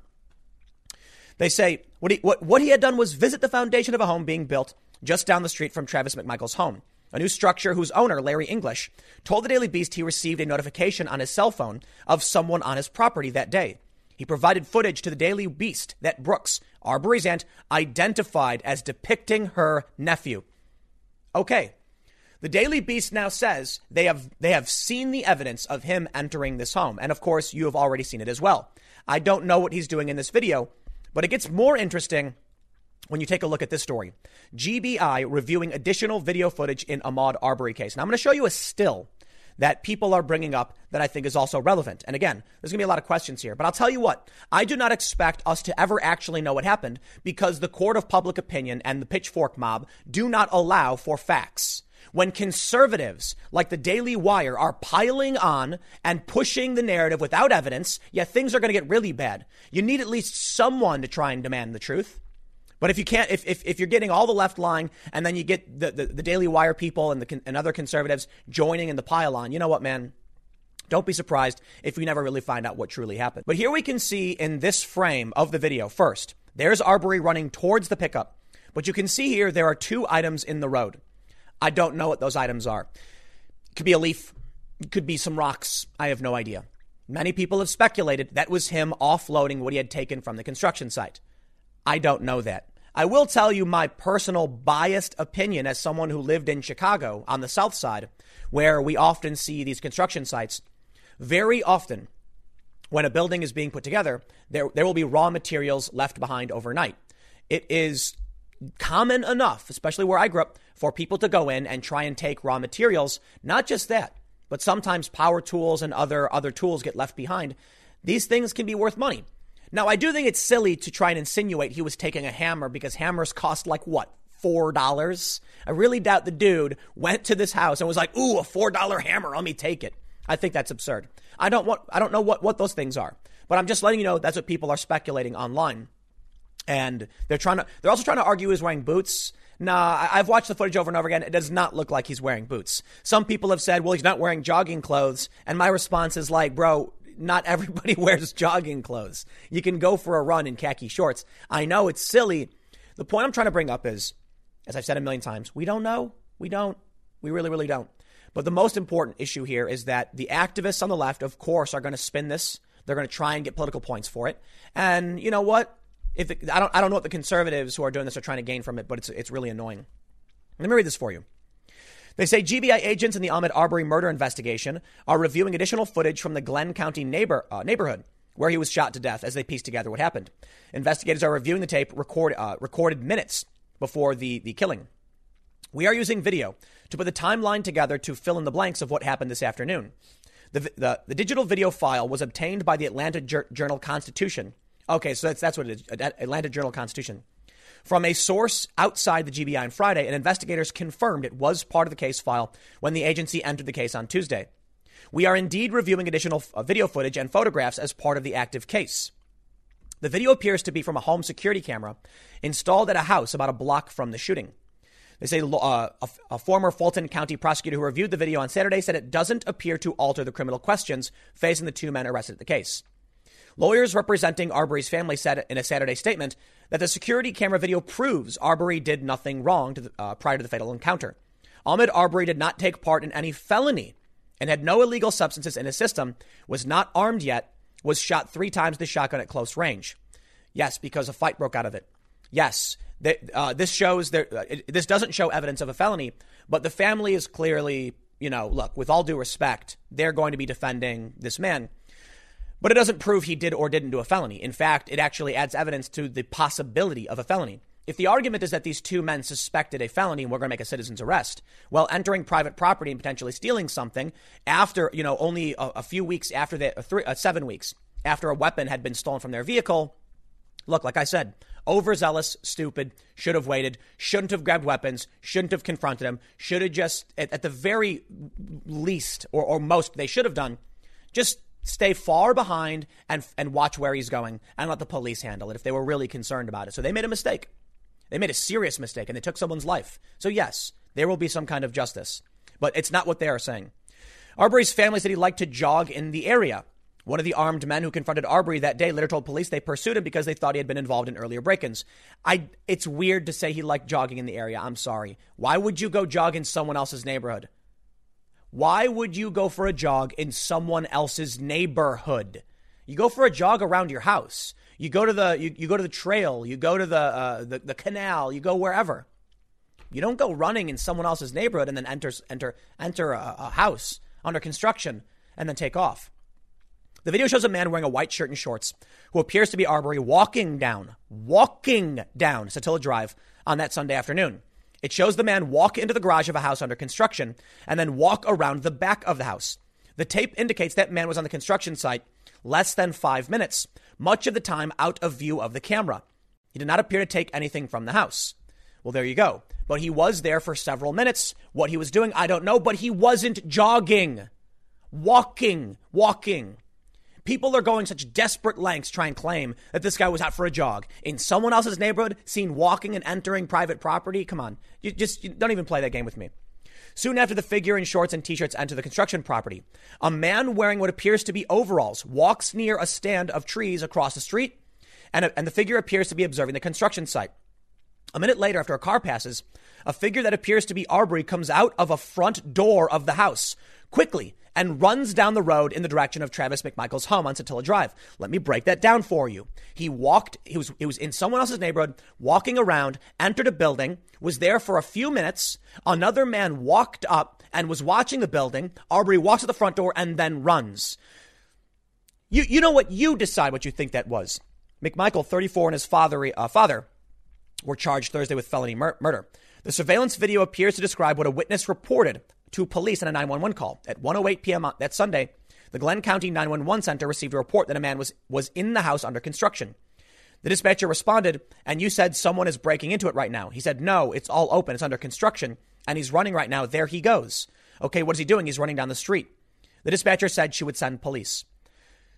They say what he, what, what he had done was visit the foundation of a home being built just down the street from Travis McMichael's home a new structure whose owner, Larry English, told the Daily Beast he received a notification on his cell phone of someone on his property that day. He provided footage to the Daily Beast that Brooks, Arbery's aunt, identified as depicting her nephew. Okay. The Daily Beast now says they have they have seen the evidence of him entering this home, and of course you have already seen it as well. I don't know what he's doing in this video, but it gets more interesting when you take a look at this story. GBI reviewing additional video footage in Ahmaud Arbery case. And I'm going to show you a still that people are bringing up that I think is also relevant. And again, there's going to be a lot of questions here, but I'll tell you what, I do not expect us to ever actually know what happened because the court of public opinion and the pitchfork mob do not allow for facts. When conservatives like the Daily Wire are piling on and pushing the narrative without evidence, yeah, things are going to get really bad. You need at least someone to try and demand the truth. But if you can't, if, if, if you're getting all the left line and then you get the, the, the Daily Wire people and, the, and other conservatives joining in the pile on, you know what, man? Don't be surprised if we never really find out what truly happened. But here we can see in this frame of the video first, there's Arbery running towards the pickup. But you can see here there are two items in the road. I don't know what those items are. It could be a leaf, it could be some rocks. I have no idea. Many people have speculated that was him offloading what he had taken from the construction site. I don't know that. I will tell you my personal biased opinion as someone who lived in Chicago on the south side, where we often see these construction sites. Very often, when a building is being put together, there, there will be raw materials left behind overnight. It is common enough, especially where I grew up, for people to go in and try and take raw materials. Not just that, but sometimes power tools and other other tools get left behind. These things can be worth money. Now, I do think it's silly to try and insinuate he was taking a hammer because hammers cost like what? Four dollars. I really doubt the dude went to this house and was like, "Ooh, a four dollar hammer. Let me take it." I think that's absurd. I don't want. I don't know what what those things are, but I'm just letting you know that's what people are speculating online, and they're trying to. They're also trying to argue he's wearing boots. Nah, I've watched the footage over and over again. It does not look like he's wearing boots. Some people have said, well, he's not wearing jogging clothes. And my response is like, bro, not everybody <laughs> wears jogging clothes. You can go for a run in khaki shorts. I know it's silly. The point I'm trying to bring up is, as I've said a million times, we don't know. We don't. We really, really don't. But the most important issue here is that the activists on the left, of course, are going to spin this. They're going to try and get political points for it. And you know what? If the, I don't, I don't know what the conservatives who are doing this are trying to gain from it, but it's, it's really annoying. Let me read this for you. They say GBI agents in the Ahmaud Arbery murder investigation are reviewing additional footage from the Glynn County neighbor, uh, neighborhood where he was shot to death as they piece together what happened. Investigators are reviewing the tape record, uh, recorded minutes before the, the killing. We are using video to put the timeline together to fill in the blanks of what happened this afternoon. The, the, the digital video file was obtained by the Atlanta Journal Constitution. Okay, so that's, that's what it is Atlanta Journal Constitution. From a source outside the GBI on Friday, and investigators confirmed it was part of the case file when the agency entered the case on Tuesday. We are indeed reviewing additional uh, video footage and photographs as part of the active case. The video appears to be from a home security camera installed at a house about a block from the shooting. They say uh, a, a, former Fulton County prosecutor who reviewed the video on Saturday said it doesn't appear to alter the criminal questions facing the two men arrested at the case. Lawyers representing Arbery's family said in a Saturday statement that the security camera video proves Arbery did nothing wrong to the, uh, prior to the fatal encounter. Ahmaud Arbery did not take part in any felony and had no illegal substances in his system, was not armed yet, was shot three times with the shotgun at close range. Yes, because a fight broke out of it. Yes, uh, this shows there. Uh, it, this doesn't show evidence of a felony, but the family is clearly, you know, look, with all due respect, they're going to be defending this man. But it doesn't prove he did or didn't do a felony. In fact, it actually adds evidence to the possibility of a felony. If the argument is that these two men suspected a felony and we're going to make a citizen's arrest, well, entering private property and potentially stealing something after, you know, only a, a few weeks after three, uh, seven weeks after a weapon had been stolen from their vehicle, look, like I said, overzealous, stupid, should have waited, shouldn't have grabbed weapons, shouldn't have confronted him, should have just, at, at the very least or, or most, they should have done, just stay far behind and, and watch where he's going and let the police handle it if they were really concerned about it. So they made a mistake. They made a serious mistake and they took someone's life. So, yes, there will be some kind of justice. But it's not what they are saying. Arbery's family said he liked to jog in the area. One of the armed men who confronted Arbery that day later told police they pursued him because they thought he had been involved in earlier break-ins. I, it's weird to say he liked jogging in the area. I'm sorry. Why would you go jog in someone else's neighborhood? Why would you go for a jog in someone else's neighborhood? You go for a jog around your house. You go to the you, you go to the trail. You go to the, uh, the the canal. You go wherever. You don't go running in someone else's neighborhood and then enter enter enter a, a house under construction and then take off. The video shows a man wearing a white shirt and shorts who appears to be Arbery walking down, walking down Satilla Drive on that Sunday afternoon. It shows the man walk into the garage of a house under construction and then walk around the back of the house. The tape indicates that man was on the construction site less than five minutes, much of the time out of view of the camera. He did not appear to take anything from the house. Well, there you go. But he was there for several minutes. What he was doing, I don't know, but he wasn't jogging, walking, walking. People are going such desperate lengths trying and claim that this guy was out for a jog in someone else's neighborhood, seen walking and entering private property. Come on. You just you don't even play that game with me. Soon after the figure in shorts and t-shirts enter the construction property, a man wearing what appears to be overalls walks near a stand of trees across the street, and, a, and the figure appears to be observing the construction site. A minute later, after a car passes, a figure that appears to be Arbery comes out of a front door of the house quickly and runs down the road in the direction of Travis McMichael's home on Satilla Drive. Let me break that down for you. He walked, he was, he was in someone else's neighborhood, walking around, entered a building, was there for a few minutes. Another man walked up and was watching the building. Arbery walks to the front door and then runs. You, you know what? You decide what you think that was. McMichael, 34, and his father, uh, father were charged Thursday with felony mur- murder. The surveillance video appears to describe what a witness reported to police in a 911 call. At 1:08 p.m. that Sunday, the Glynn County 911 center received a report that a man was was in the house under construction. The dispatcher responded, and you said someone is breaking into it right now. He said, no, it's all open. It's under construction, and he's running right now. There he goes. Okay, what is he doing? He's running down the street. The dispatcher said she would send police.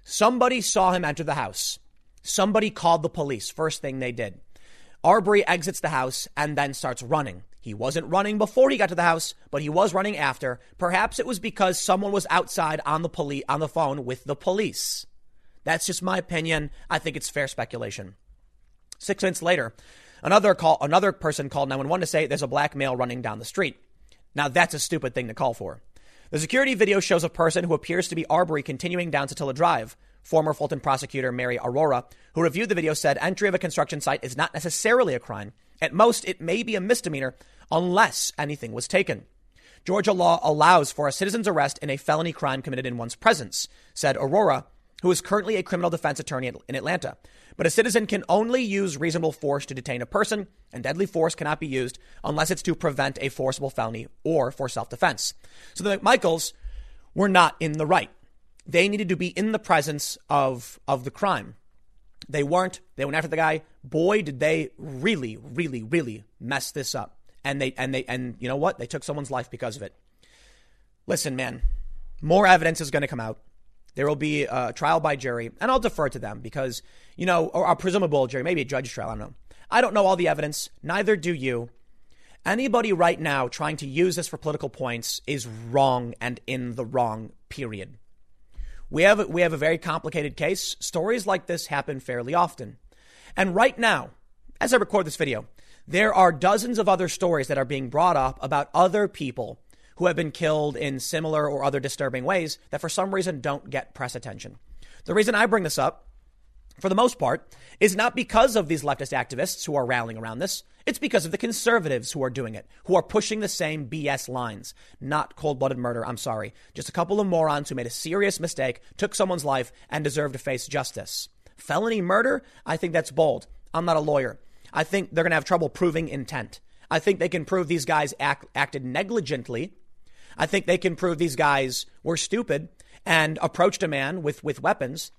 Somebody saw him enter the house. Somebody called the police. First thing they did. Arbery exits the house and then starts running. He wasn't running before he got to the house, but he was running after. Perhaps it was because someone was outside on the poli- on the phone with the police. That's just my opinion. I think it's fair speculation. Six minutes later, another call, another person called 911 to say there's a black male running down the street. Now that's a stupid thing to call for. The security video shows a person who appears to be Arbery continuing down Satilla Drive. Former Fulton prosecutor Mary Aurora, who reviewed the video, said entry of a construction site is not necessarily a crime. At most, it may be a misdemeanor unless anything was taken. Georgia law allows for a citizen's arrest in a felony crime committed in one's presence, said Aurora, who is currently a criminal defense attorney in Atlanta. But a citizen can only use reasonable force to detain a person, and deadly force cannot be used unless it's to prevent a forcible felony or for self defense. So the McMichaels were not in the right. They needed to be in the presence of, of the crime. They weren't. They went after the guy. Boy, did they really, really, really mess this up. And they and they and you know what? They took someone's life because of it. Listen, man, more evidence is going to come out. There will be a trial by jury, and I'll defer to them because, you know, or a presumable jury, maybe a judge trial, I don't know. I don't know all the evidence, neither do you. Anybody right now trying to use this for political points is wrong and in the wrong, period. We have, we have a very complicated case. Stories like this happen fairly often. And right now, as I record this video, there are dozens of other stories that are being brought up about other people who have been killed in similar or other disturbing ways that for some reason don't get press attention. The reason I bring this up, for the most part, is not because of these leftist activists who are rallying around this. It's because of the conservatives who are doing it, who are pushing the same BS lines. Not cold blooded murder, I'm sorry. Just a couple of morons who made a serious mistake, took someone's life, and deserve to face justice. Felony murder, I think that's bold. I'm not a lawyer. I think they're going to have trouble proving intent. I think they can prove these guys act, acted negligently I think they can prove these guys were stupid and approached a man with, with weapons.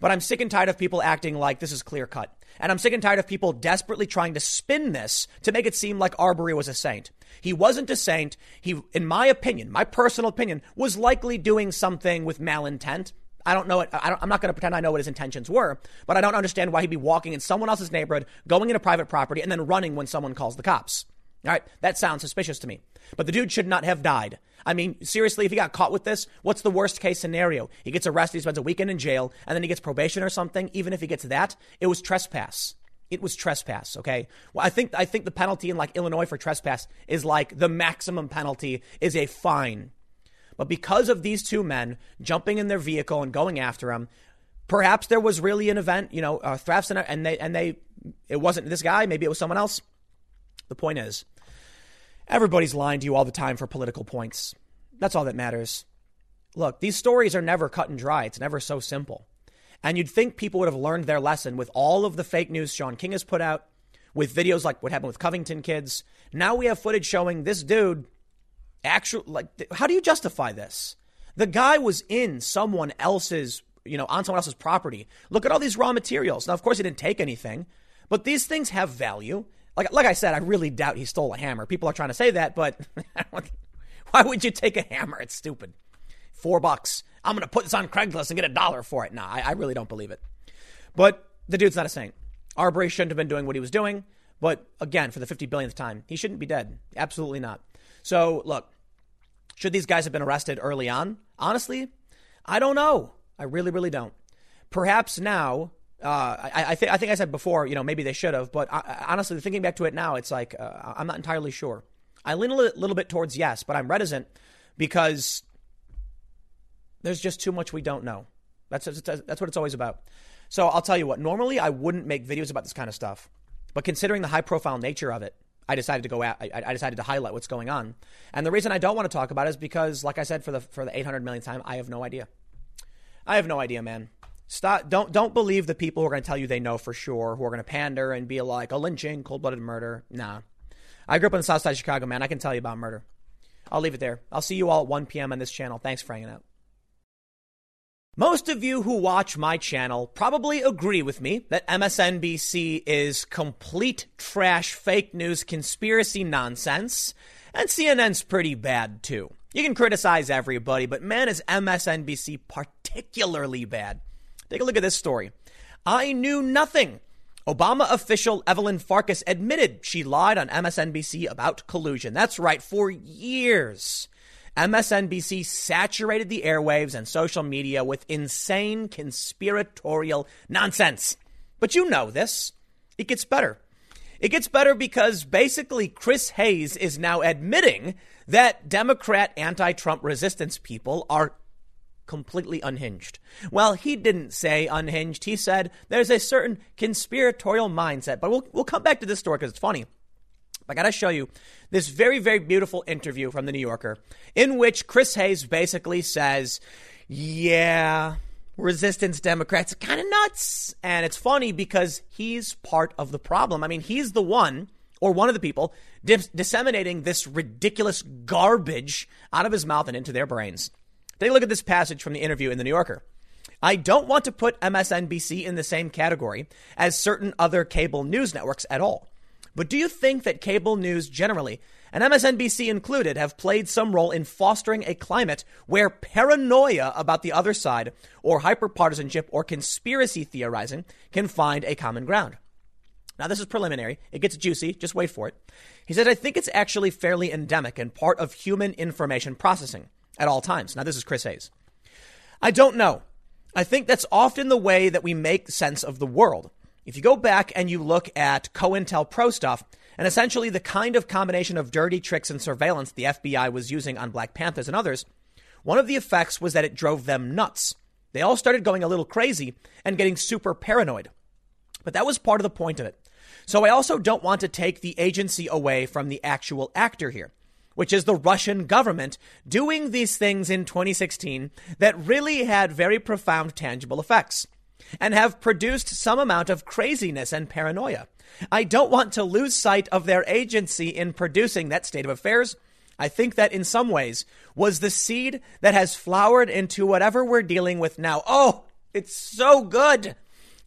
But I'm sick and tired of people acting like this is clear cut. And I'm sick and tired of people desperately trying to spin this to make it seem like Arbery was a saint. He wasn't a saint. He, in my opinion, my personal opinion, was likely doing something with malintent. I don't know it. I am not going to pretend I know what his intentions were, but I don't understand why he'd be walking in someone else's neighborhood, going into private property, and then running when someone calls the cops. All right, that sounds suspicious to me. But the dude should not have died. I mean, seriously, if he got caught with this, what's the worst case scenario? He gets arrested, he spends a weekend in jail, and then he gets probation or something. Even if he gets that, it was trespass. It was trespass, okay? Well, I think I think the penalty in like Illinois for trespass is like the maximum penalty is a fine. But because of these two men jumping in their vehicle and going after him, perhaps there was really an event, you know, uh, thefts and, and they and they it wasn't this guy, maybe it was someone else. The point is, Everybody's lying to you all the time for political points. That's all that matters. Look, these stories are never cut and dry. It's never so simple. And you'd think people would have learned their lesson with all of the fake news Shaun King has put out, with videos like what happened with Covington kids. Now we have footage showing this dude actually like how do you justify this? The guy was in someone else's, you know, on someone else's property. Look at all these raw materials. Now of course he didn't take anything, but these things have value like like I said, I really doubt he stole a hammer. People are trying to say that, but <laughs> why would you take a hammer? It's stupid. Four bucks. I'm to put this on Craigslist and get a dollar for it. Nah, I, I really don't believe it. But the dude's not a saint. Arbery shouldn't have been doing what he was doing. But again, for the 50 billionth time, he shouldn't be dead. Absolutely not. So look, should these guys have been arrested early on? Honestly, I don't know. I really, really don't. Perhaps now uh, I, I, th- I think I said before, you know, maybe they should have, but I, honestly, thinking back to it now, it's like uh, I'm not entirely sure. I lean a little, bit towards yes, but I'm reticent because there's just too much we don't know. That's that's what it's always about. So I'll tell you what. Normally, I wouldn't make videos about this kind of stuff, but considering the high profile nature of it, I decided to go out. I, I decided to highlight what's going on, and the reason I don't want to talk about it is because, like I said, for the for the 800 millionth time, I have no idea. I have no idea, man. Stop. Don't don't believe the people who are going to tell you they know for sure, who are going to pander and be like a lynching, cold blooded murder. Nah. I grew up in the South Side of Chicago, man. I can tell you about murder. I'll leave it there. I'll see you all at 1 p.m. on this channel. Thanks for hanging out. Most of you who watch my channel probably agree with me that MSNBC is complete trash, fake news, conspiracy nonsense, and CNN's pretty bad too. You can criticize everybody, but man, is MSNBC particularly bad. Take a look at this story. I knew nothing. Obama official Evelyn Farkas admitted she lied on MSNBC about collusion. That's right, for years. MSNBC saturated the airwaves and social media with insane conspiratorial nonsense. But you know this. It gets better. It gets better because basically Chris Hayes is now admitting that Democrat anti Trump resistance people are completely unhinged. Well, he didn't say unhinged. He said there's a certain conspiratorial mindset. But we'll, we'll come back to this story because it's funny. I got to show you this very, very beautiful interview from the New Yorker in which Chris Hayes basically says, Yeah, resistance Democrats are kind of nuts. And it's funny because he's part of the problem. I mean, he's the one or one of the people dis- disseminating this ridiculous garbage out of his mouth and into their brains. Take a look at this passage from the interview in the New Yorker. I don't want to put MSNBC in the same category as certain other cable news networks at all. But do you think that cable news generally, and MSNBC included, have played some role in fostering a climate where paranoia about the other side, or hyperpartisanship, or conspiracy theorizing can find a common ground? Now, this is preliminary. It gets juicy. Just wait for it. He said, I think it's actually fairly endemic and part of human information processing at all times. Now, this is Chris Hayes. I don't know. I think that's often the way that we make sense of the world. If you go back and you look at COINTELPRO stuff, and essentially the kind of combination of dirty tricks and surveillance the FBI was using on Black Panthers and others, one of the effects was that it drove them nuts. They all started going a little crazy and getting super paranoid. But that was part of the point of it. So I also don't want to take the agency away from the actual actor here, which is the Russian government doing these things in 2016 that really had very profound tangible effects and have produced some amount of craziness and paranoia. I don't want to lose sight of their agency in producing that state of affairs. I think that in some ways was the seed that has flowered into whatever we're dealing with now. Oh, it's so good.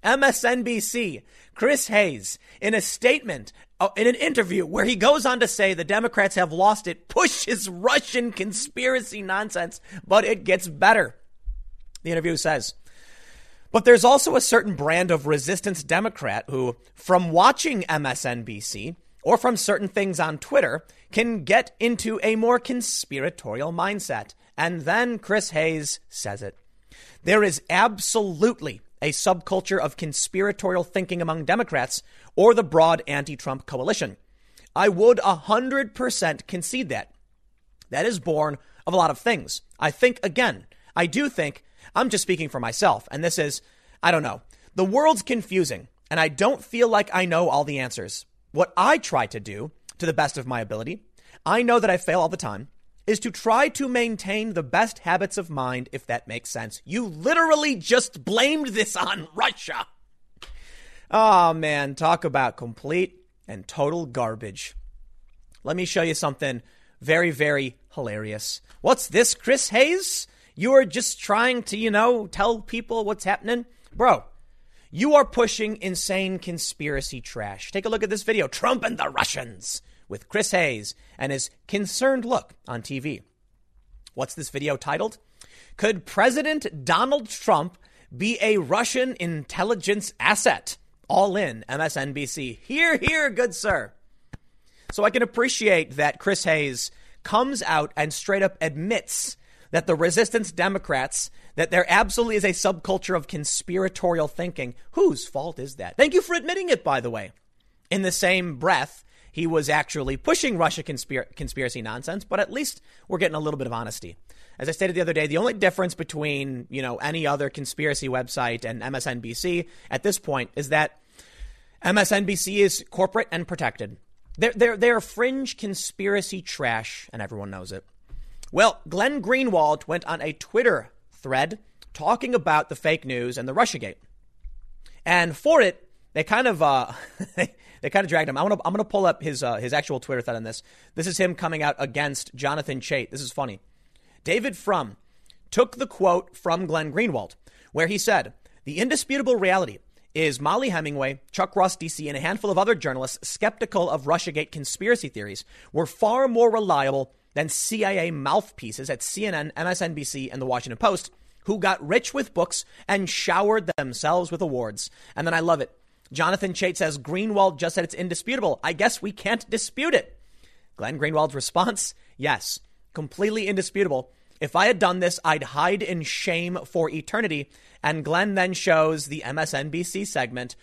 MSNBC, Chris Hayes, in a statement, uh, in an interview where he goes on to say the Democrats have lost it, pushes Russian conspiracy nonsense, but it gets better. The interview says, but there's also a certain brand of resistance Democrat who, from watching MSNBC or from certain things on Twitter, can get into a more conspiratorial mindset. And then Chris Hayes says it. There is absolutely a subculture of conspiratorial thinking among Democrats or the broad anti Trump coalition. I would 100% concede that. That is born of a lot of things. I think, again, I do think I'm just speaking for myself. And this is, I don't know. The world's confusing, and I don't feel like I know all the answers. What I try to do, to the best of my ability, I know that I fail all the time, is to try to maintain the best habits of mind, if that makes sense. You literally just blamed this on Russia. Oh man, talk about complete and total garbage. Let me show you something very, very hilarious. What's this, Chris Hayes? You are just trying to, you know, tell people what's happening. Bro, you are pushing insane conspiracy trash. Take a look at this video Trump and the Russians with Chris Hayes and his concerned look on TV. What's this video titled? Could President Donald Trump be a Russian intelligence asset? All in MSNBC. Here, here, good sir. So I can appreciate that Chris Hayes comes out and straight up admits that the resistance Democrats, that there absolutely is a subculture of conspiratorial thinking. Whose fault is that? Thank you for admitting it, by the way. In the same breath, he was actually pushing Russia conspir- conspiracy nonsense, but at least we're getting a little bit of honesty. As I stated the other day, the only difference between, you know, any other conspiracy website and MSNBC at this point is that MSNBC is corporate and protected. They're, they're, they're fringe conspiracy trash, and everyone knows it. Well, Glenn Greenwald went on a Twitter thread talking about the fake news and the Russiagate. And for it, they kind of uh, <laughs> they kind of dragged him. I'm gonna I'm gonna pull up his uh, his actual Twitter thread on this. This is him coming out against Jonathan Chait. This is funny. David Frum took the quote from Glenn Greenwald, where he said, "The indisputable reality is Mollie Hemingway, Chuck Ross DC, and a handful of other journalists skeptical of Russiagate conspiracy theories were far more reliable than CIA mouthpieces at CNN, MSNBC, and the Washington Post." Who got rich with books and showered themselves with awards. And then I love it. Jonathan Chait says Greenwald just said it's indisputable. I guess we can't dispute it. Glenn Greenwald's response yes, completely indisputable. If I had done this, I'd hide in shame for eternity. And Glenn then shows the MSNBC segment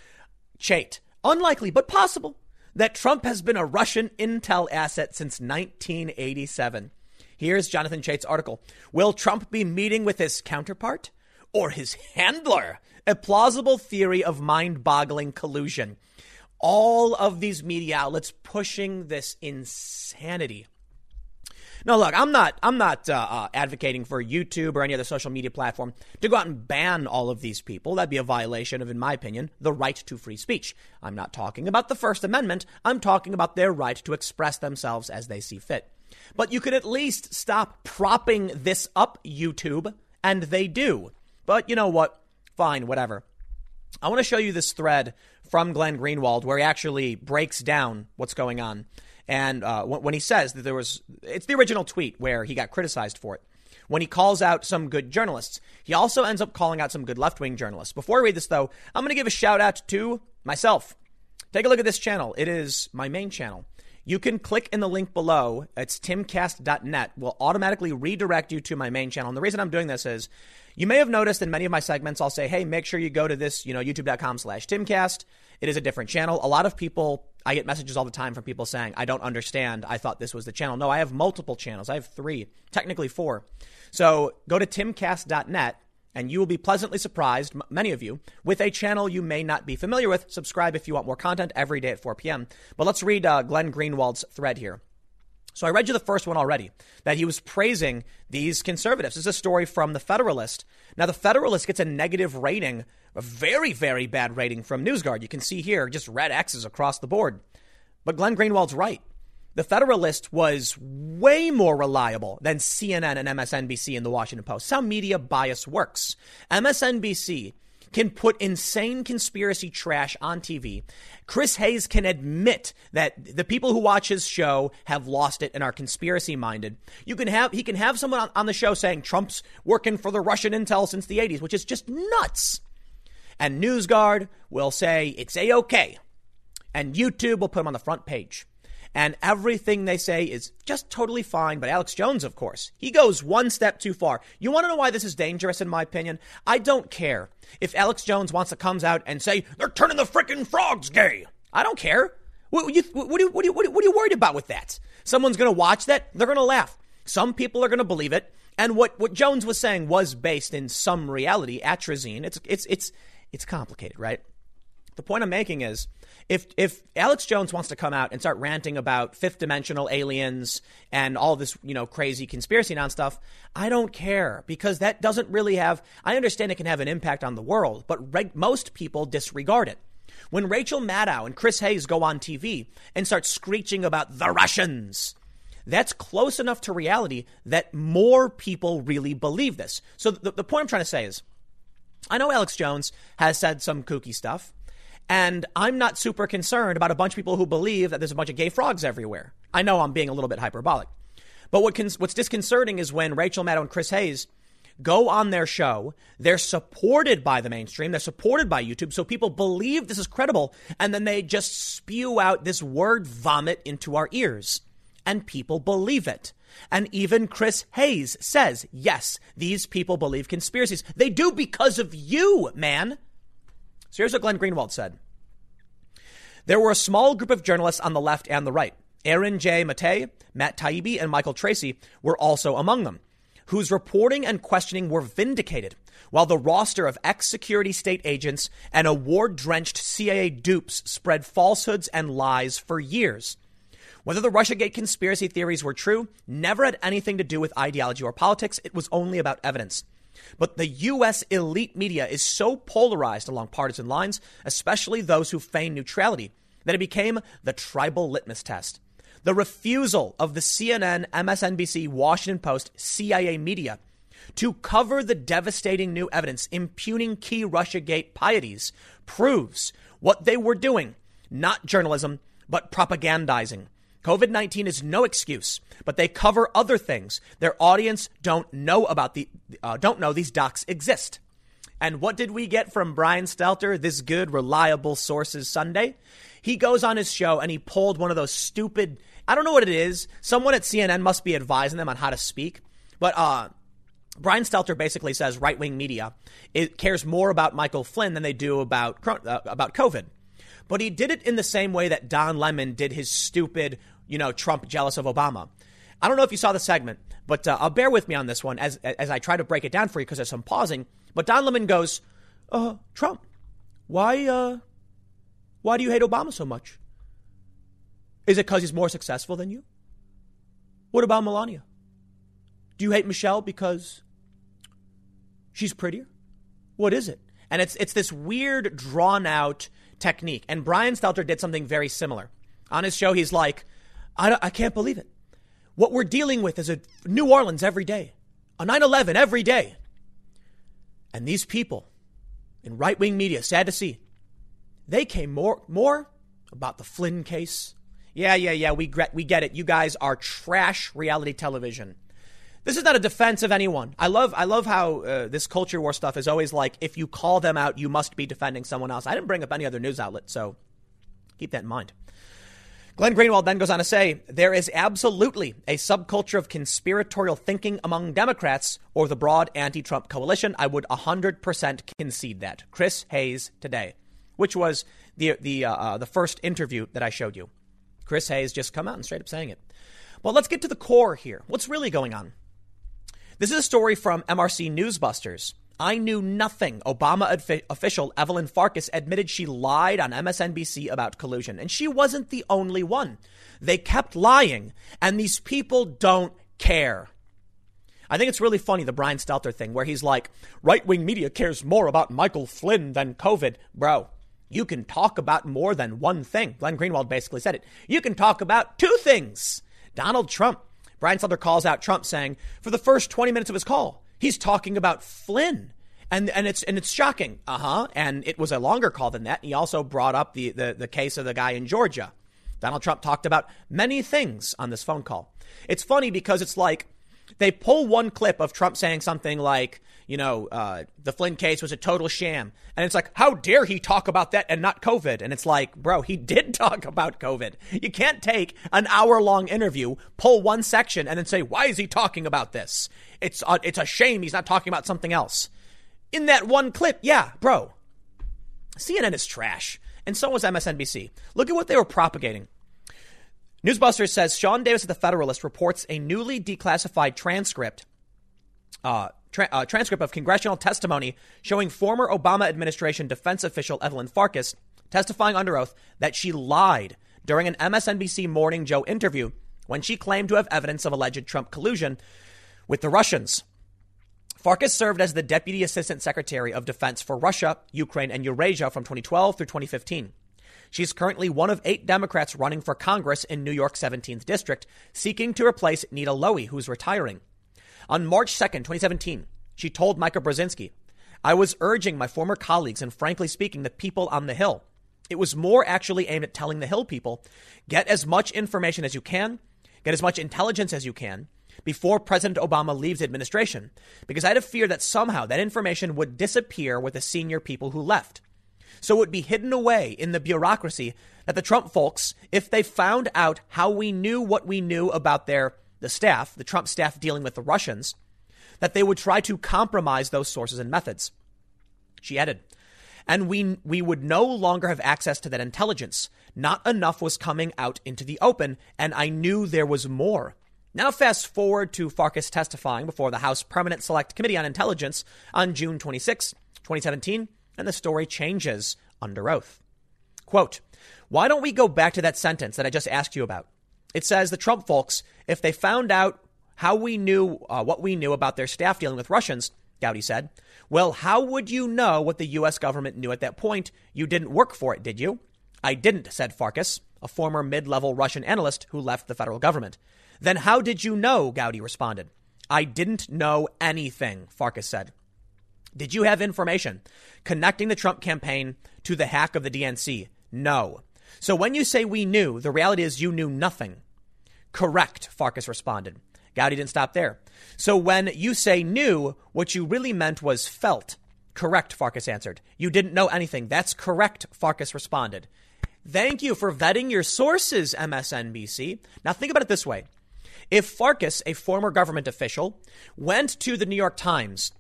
Chait, unlikely but possible that Trump has been a Russian intel asset since 1987. Here's Jonathan Chait's article. Will Trump be meeting with his counterpart or his handler? a plausible theory of mind boggling collusion. All of these media outlets pushing this insanity. No, look, I'm not. I'm not uh, uh, advocating for YouTube or any other social media platform to go out and ban all of these people. That'd be a violation of, in my opinion, the right to free speech. I'm not talking about the First Amendment. I'm talking about their right to express themselves as they see fit. But you could at least stop propping this up, YouTube, and they do. But you know what? Fine, whatever. I want to show you this thread from Glenn Greenwald where he actually breaks down what's going on. And uh, when he says that there was, it's the original tweet where he got criticized for it. When he calls out some good journalists, he also ends up calling out some good left wing journalists. Before I read this, though, I'm going to give a shout out to myself. Take a look at this channel. It is my main channel. You can click in the link below. It's timcast.net. Will automatically redirect you to my main channel. And the reason I'm doing this is you may have noticed in many of my segments, I'll say, hey, make sure you go to this, you know, youtube.com slash timcast. It is a different channel. A lot of people, I get messages all the time from people saying, I don't understand. I thought this was the channel. No, I have multiple channels. I have three, technically four. So go to timcast.net and you will be pleasantly surprised, many of you, with a channel you may not be familiar with. Subscribe if you want more content every day at 4 p.m. But let's read uh, Glenn Greenwald's thread here. So I read you the first one already, that he was praising these conservatives. This is a story from The Federalist. Now, The Federalist gets a negative rating, a very, very bad rating from NewsGuard. You can see here just red X's across the board. But Glenn Greenwald's right. The Federalist was way more reliable than CNN and MSNBC and The Washington Post. How media bias works. MSNBC can put insane conspiracy trash on TV. Chris Hayes can admit that the people who watch his show have lost it and are conspiracy minded. You can have he can have someone on, on the show saying Trump's working for the Russian intel since the 80s, which is just nuts. And NewsGuard will say it's a okay, and YouTube will put him on the front page and everything they say is just totally fine. But Alex Jones, of course, he goes one step too far. You want to know why this is dangerous, in my opinion? I don't care if Alex Jones wants to comes out and say they're turning the freaking frogs gay. I don't care. What, you, what, what, what, what, what are you worried about with that? Someone's going to watch that. They're going to laugh. Some people are going to believe it. And what, what Jones was saying was based in some reality, atrazine. It's, it's, it's, it's complicated, right? The point I'm making is if if Alex Jones wants to come out and start ranting about fifth dimensional aliens and all this, you know, crazy conspiracy non stuff, I don't care because that doesn't really have. I understand it can have an impact on the world, but reg- most people disregard it. When Rachel Maddow and Chris Hayes go on TV and start screeching about the Russians, that's close enough to reality that more people really believe this. So the, the point I'm trying to say is, I know Alex Jones has said some kooky stuff. And I'm not super concerned about a bunch of people who believe that there's a bunch of gay frogs everywhere. I know I'm being a little bit hyperbolic. But what what's disconcerting is when Rachel Maddow and Chris Hayes go on their show. They're supported by the mainstream. They're supported by YouTube. So people believe this is credible. And then they just spew out this word vomit into our ears. And people believe it. And even Chris Hayes says, yes, these people believe conspiracies. They do because of you, man. So here's what Glenn Greenwald said. There were a small group of journalists on the left and the right. Aaron J. Mate, Matt Taibbi, and Michael Tracey were also among them, whose reporting and questioning were vindicated, while the roster of ex security state agents and award drenched CIA dupes spread falsehoods and lies for years. Whether the Russiagate conspiracy theories were true never had anything to do with ideology or politics, it was only about evidence. But the U.S. elite media is so polarized along partisan lines, especially those who feign neutrality, that it became the tribal litmus test. The refusal of the CNN, MSNBC, Washington Post, CIA media to cover the devastating new evidence impugning key Russiagate pieties proves what they were doing, not journalism, but propagandizing. COVID 19 is no excuse, but they cover other things their audience don't know about the uh, don't know these docs exist. And what did we get from Brian Stelter, this good, reliable sources Sunday? He goes on his show and he pulled one of those stupid, I don't know what it is. Someone at CNN must be advising them on how to speak. But uh, Brian Stelter basically says right wing media cares more about Michael Flynn than they do about, uh, about COVID. But he did it in the same way that Don Lemon did his stupid you know, Trump jealous of Obama. I don't know if you saw the segment, but uh, I'll bear with me on this one as as I try to break it down for you because there's some pausing. But Don Lemon goes, uh, Trump, why, uh, why do you hate Obama so much? Is it because he's more successful than you? What about Melania? Do you hate Michelle because she's prettier? What is it? And it's it's this weird, drawn out technique. And Brian Stelter did something very similar. On his show, he's like, I, I can't believe it. What we're dealing with is a New Orleans every day, a 9 11 every day. And these people in right wing media, sad to see, they came more, more about the Flynn case. Yeah, yeah, yeah, we, we get it. You guys are trash reality television. This is not a defense of anyone. I love, I love how uh, this culture war stuff is always like, if you call them out, you must be defending someone else. I didn't bring up any other news outlet, so keep that in mind. Glenn Greenwald then goes on to say there is absolutely a subculture of conspiratorial thinking among Democrats or the broad anti Trump coalition. I would 100% concede that. Chris Hayes today, which was the, the, uh, uh, the first interview that I showed you. Chris Hayes just come out and straight up saying it. Well, let's get to the core here. What's really going on? This is a story from MRC Newsbusters. I knew nothing. Obama official Evelyn Farkas admitted she lied on MSNBC about collusion, and she wasn't the only one. They kept lying, and these people don't care. I think it's really funny, the Brian Stelter thing, where he's like, right wing media cares more about Michael Flynn than COVID. Bro, you can talk about more than one thing. Glenn Greenwald basically said it. You can talk about two things. Donald Trump. Brian Stelter calls out Trump saying, for the first 20 minutes of his call, He's talking about Flynn. And, and it's and it's shocking. Uh-huh. And it was a longer call than that. He also brought up the, the, the case of the guy in Georgia. Donald Trump talked about many things on this phone call. It's funny because it's like they pull one clip of Trump saying something like, you know, uh, the Flynn case was a total sham. And it's like, how dare he talk about that and not COVID? And it's like, bro, he did <laughs> talk about COVID. You can't take an hour long interview, pull one section, and then say, why is he talking about this? It's a, it's a shame he's not talking about something else. In that one clip, yeah, bro. CNN is trash. And so was MSNBC. Look at what they were propagating. Newsbusters says Sean Davis of the Federalist reports a newly declassified transcript, uh, tra- uh, transcript of congressional testimony showing former Obama administration defense official Evelyn Farkas testifying under oath that she lied during an MSNBC Morning Joe interview when she claimed to have evidence of alleged Trump collusion with the Russians. Farkas served as the Deputy Assistant Secretary of Defense for Russia, Ukraine, and Eurasia from 2012 through 2015. She's currently one of eight Democrats running for Congress in New York's 17th District, seeking to replace Nita Lowey, who's retiring. On March 2nd, 2017, she told Mika Brzezinski, I was urging my former colleagues and frankly speaking, the people on the Hill. It was more actually aimed at telling the Hill people get as much information as you can, get as much intelligence as you can, before President Obama leaves administration, because I had a fear that somehow that information would disappear with the senior people who left. So it would be hidden away in the bureaucracy that the Trump folks, if they found out how we knew what we knew about their the staff, the Trump staff dealing with the Russians, that they would try to compromise those sources and methods. She added, and we we would no longer have access to that intelligence. Not enough was coming out into the open, and I knew there was more. Now, fast forward to Farkas testifying before the House Permanent Select Committee on Intelligence on June 26, 2017, and the story changes under oath. Quote, why don't we go back to that sentence that I just asked you about? It says the Trump folks, if they found out how we knew uh, what we knew about their staff dealing with Russians, Gowdy said. Well, how would you know what the U.S. government knew at that point? You didn't work for it, did you? I didn't, said Farkas, a former mid level Russian analyst who left the federal government. Then how did you know? Gowdy responded. I didn't know anything, Farkas said. Did you have information connecting the Trump campaign to the hack of the DNC? No. So when you say we knew, the reality is you knew nothing. Correct, Farkas responded. Gowdy didn't stop there. So when you say knew, what you really meant was felt. Correct, Farkas answered. You didn't know anything. That's correct, Farkas responded. Thank you for vetting your sources, MSNBC. Now think about it this way. If Farkas, a former government official, went to the New York Times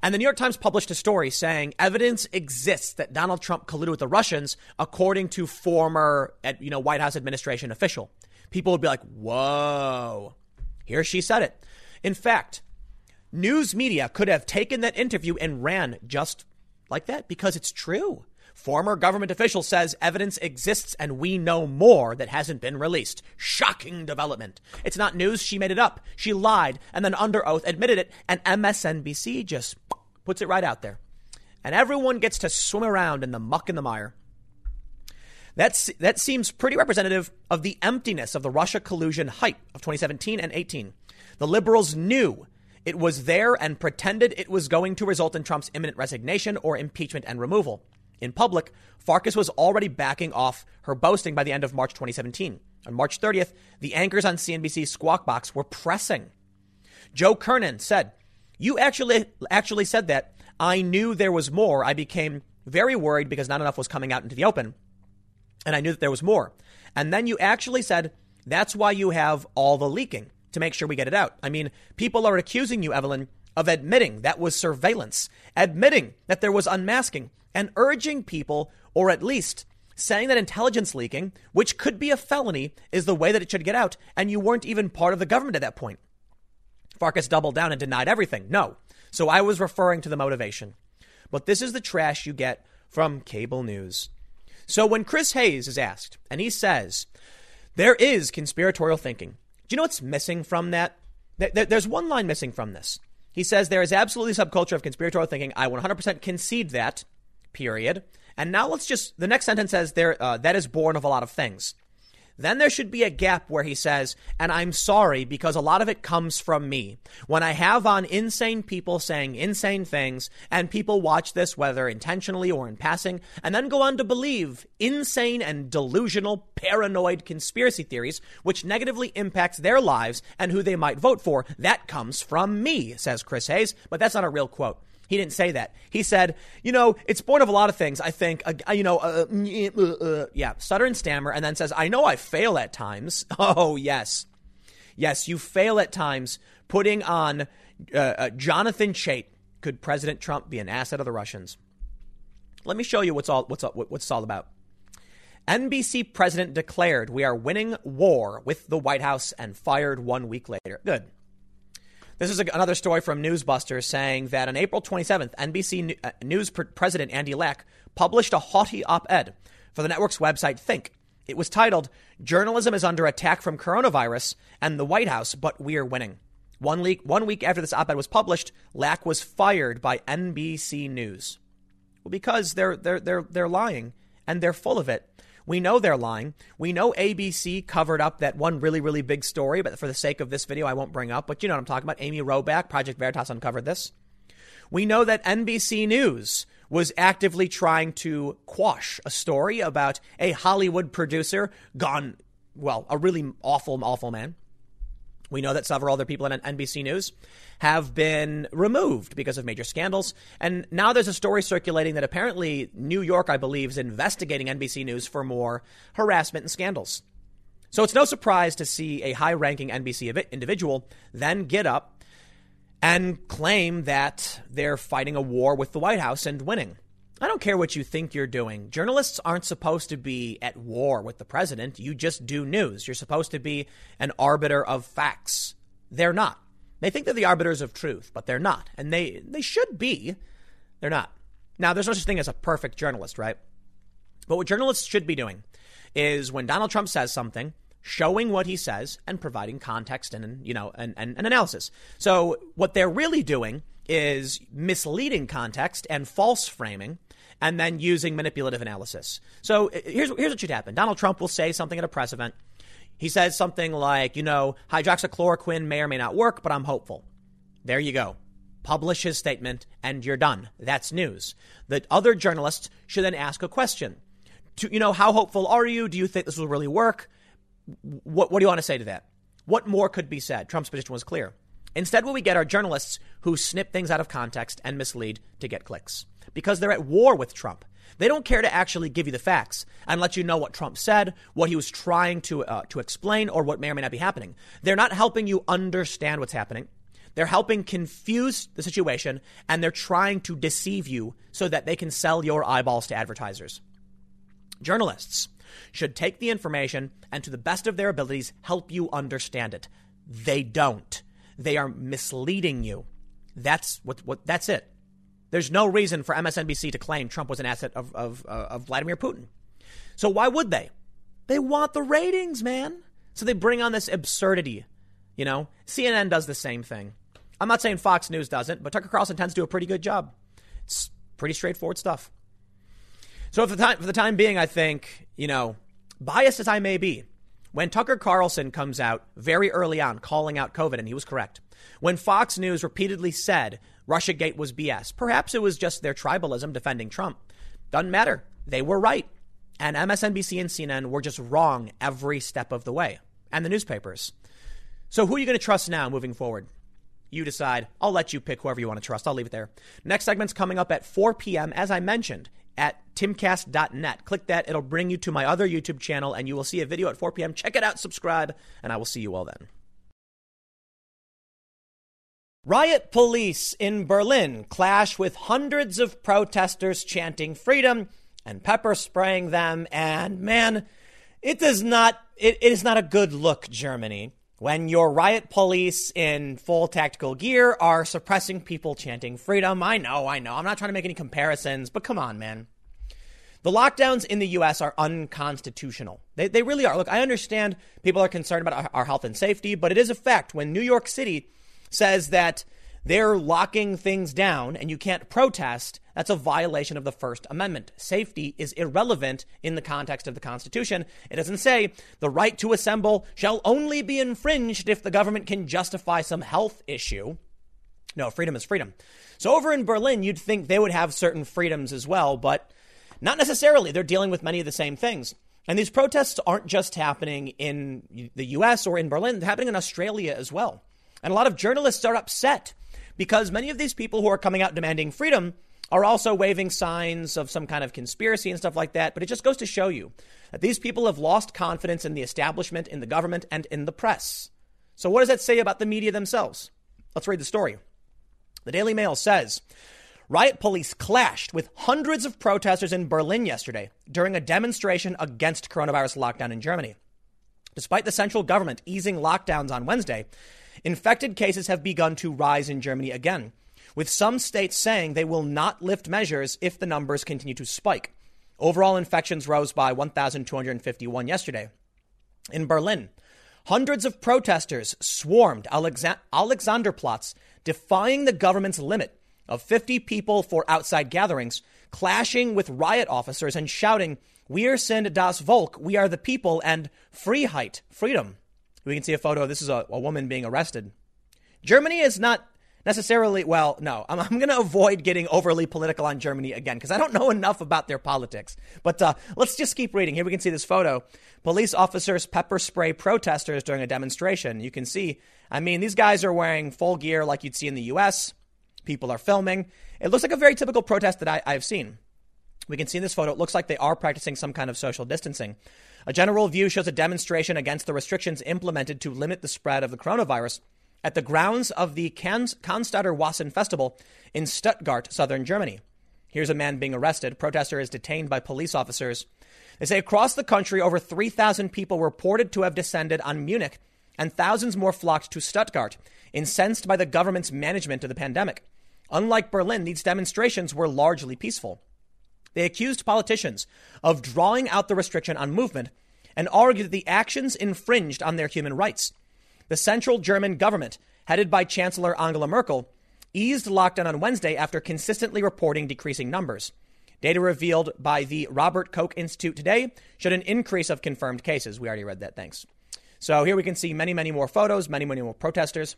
and the New York Times published a story saying evidence exists that Donald Trump colluded with the Russians, according to former, you know, White House administration official. People would be like, "Whoa!" Here she said it. In fact, news media could have taken that interview and ran just like that because it's true. Former government official says evidence exists and we know more that hasn't been released. Shocking development. It's not news. She made it up. She lied and then under oath admitted it. And MSNBC just puts it right out there. And everyone gets to swim around in the muck and the mire. That's, that seems pretty representative of the emptiness of the Russia collusion hype of 2017 and 18. The liberals knew it was there and pretended it was going to result in Trump's imminent resignation or impeachment and removal. In public, Farkas was already backing off her boasting by the end of March 2017. On March 30th, the anchors on CNBC's Squawk Box were pressing. Joe Kernan said, You actually, actually said that. I knew there was more. I became very worried because not enough was coming out into the open. And I knew that there was more. And then you actually said, That's why you have all the leaking to make sure we get it out. I mean, people are accusing you, Evelyn, of admitting that was surveillance, admitting that there was unmasking, and urging people, or at least saying that intelligence leaking, which could be a felony, is the way that it should get out, and you weren't even part of the government at that point. Farkas doubled down and denied everything. No. So I was referring to the motivation. But this is the trash you get from cable news. So when Chris Hayes is asked, and he says, there is conspiratorial thinking. Do you know what's missing from that? There's one line missing from this. He says there is absolutely subculture of conspiratorial thinking. I 100% concede that period. And now let's just, the next sentence says there, uh, that is born of a lot of things. Then there should be a gap where he says, and I'm sorry because a lot of it comes from me. When I have on insane people saying insane things and people watch this, whether intentionally or in passing, and then go on to believe insane and delusional, paranoid conspiracy theories, which negatively impacts their lives and who they might vote for, that comes from me, says Chris Hayes. But that's not a real quote. He didn't say that. He said, you know, it's born of a lot of things. I think, uh, you know, uh, uh, uh, yeah, stutter and stammer, and then says, I know I fail at times. <laughs> Oh, yes. Yes, you fail at times putting on uh, uh, Jonathan Chait. Could President Trump be an asset of the Russians? Let me show you what's all what's all, what's all about. NBC president declared we are winning war with the White House and fired one week later. Good. This is a, another story from Newsbusters saying that on April 27th, NBC uh, News president Andy Lack published a haughty op ed for the network's website Think. It was titled, Journalism is Under Attack from Coronavirus and the White House, but We're Winning. One week, one week after this op ed was published, Lack was fired by NBC News. Well, because they're, they're, they're, they're lying and they're full of it. We know they're lying. We know ABC covered up that one really, really big story, but for the sake of this video, I won't bring up. But you know what I'm talking about. Amy Robach, Project Veritas uncovered this. We know that NBC News was actively trying to quash a story about a Hollywood producer gone, well, a really awful, awful man we know that several other people in NBC News have been removed because of major scandals. And now there's a story circulating that apparently New York, I believe, is investigating NBC News for more harassment and scandals. So it's no surprise to see a high ranking NBC individual then get up and claim that they're fighting a war with the White House and winning. I don't care what you think you're doing. Journalists aren't supposed to be at war with the president. You just do news. You're supposed to be an arbiter of facts. They're not. They think they're the arbiters of truth, but they're not. And they, they should be. They're not. Now, there's no such thing as a perfect journalist, right? But what journalists should be doing is when Donald Trump says something, showing what he says and providing context and, you know, and, and, and analysis. So what they're really doing is misleading context and false framing and then using manipulative analysis. So uh, here's, here's what should happen Donald Trump will say something at a press event. He says something like, you know, hydroxychloroquine may or may not work, but I'm hopeful. There you go. Publish his statement and you're done. That's news. The other journalists should then ask a question. To, you know, how hopeful are you? Do you think this will really work? What, what do you want to say to that? What more could be said? Trump's position was clear. Instead, what we get are journalists who snip things out of context and mislead to get clicks because they're at war with Trump. They don't care to actually give you the facts and let you know what Trump said, what he was trying to uh, to explain, or what may or may not be happening. They're not helping you understand what's happening. They're helping confuse the situation and they're trying to deceive you so that they can sell your eyeballs to advertisers. Journalists should take the information and, to the best of their abilities, help you understand it. They don't. They are misleading you. That's what, what that's it. There's no reason for MSNBC to claim Trump was an asset of, of, uh, of Vladimir Putin. So why would they? They want the ratings, man. So they bring on this absurdity. You know, CNN does the same thing. I'm not saying Fox News doesn't, but Tucker Carlson tends to do a pretty good job. It's pretty straightforward stuff. So for the time, for the time being, I think, you know, biased as I may be, when Tucker Carlson comes out very early on calling out COVID, and he was correct, when Fox News repeatedly said Russiagate was BS. Perhaps it was just their tribalism defending Trump. Doesn't matter. They were right. And MSNBC and CNN were just wrong every step of the way. And the newspapers. So who are you going to trust now moving forward? You decide. I'll let you pick whoever you want to trust. I'll leave it there. Next segment's coming up at 4 p.m. As I mentioned, at timcast.net. Click that. It'll bring you to my other YouTube channel and you will see a video at 4 p.m. Check it out, subscribe, and I will see you all then. Riot police in Berlin clash with hundreds of protesters chanting freedom and pepper spraying them. And man, it does not, it, it is not a good look, Germany, when your riot police in full tactical gear are suppressing people chanting freedom. I know, I know. I'm not trying to make any comparisons, but come on, man. The lockdowns in the US are unconstitutional. They, they really are. Look, I understand people are concerned about our, our health and safety, but it is a fact when New York City says that they're locking things down and you can't protest, that's a violation of the First Amendment. Safety is irrelevant in the context of the Constitution. It doesn't say the right to assemble shall only be infringed if the government can justify some health issue. No, freedom is freedom. So over in Berlin, you'd think they would have certain freedoms as well, but not necessarily. They're dealing with many of the same things. And these protests aren't just happening in the US or in Berlin, they're happening in Australia as well. And a lot of journalists are upset because many of these people who are coming out demanding freedom are also waving signs of some kind of conspiracy and stuff like that. But it just goes to show you that these people have lost confidence in the establishment, in the government, and in the press. So, what does that say about the media themselves? Let's read the story. The Daily Mail says riot police clashed with hundreds of protesters in Berlin yesterday during a demonstration against coronavirus lockdown in Germany. Despite the central government easing lockdowns on Wednesday, infected cases have begun to rise in Germany again, with some states saying they will not lift measures if the numbers continue to spike. Overall infections rose by 1,251 yesterday. In Berlin, hundreds of protesters swarmed Alexa- Alexanderplatz, defying the government's limit of 50 people for outside gatherings, clashing with riot officers and shouting, Wir sind das Volk, we are the people, and Freiheit, freedom. We can see a photo. This is a, a woman being arrested. Germany is not necessarily, well, no, I'm, I'm going to avoid getting overly political on Germany again because I don't know enough about their politics. But uh, let's just keep reading. Here we can see this photo. Police officers pepper spray protesters during a demonstration. You can see, I mean, these guys are wearing full gear like you'd see in the US. People are filming. It looks like a very typical protest that I, I've seen. We can see in this photo, it looks like they are practicing some kind of social distancing. A general view shows a demonstration against the restrictions implemented to limit the spread of the coronavirus at the grounds of the Cannstatter Wasen Festival in Stuttgart, southern Germany. Here's a man being arrested. Protester is detained by police officers. They say across the country, over 3,000 people were reported to have descended on Munich, and thousands more flocked to Stuttgart, incensed by the government's management of the pandemic. Unlike Berlin, these demonstrations were largely peaceful. They accused politicians of drawing out the restriction on movement and argued that the actions infringed on their human rights. The central German government, headed by Chancellor Angela Merkel, eased lockdown on Wednesday after consistently reporting decreasing numbers. Data revealed by the Robert Koch Institute today showed an increase of confirmed cases. We already read that, thanks. So here we can see many, many more photos, many, many more protesters.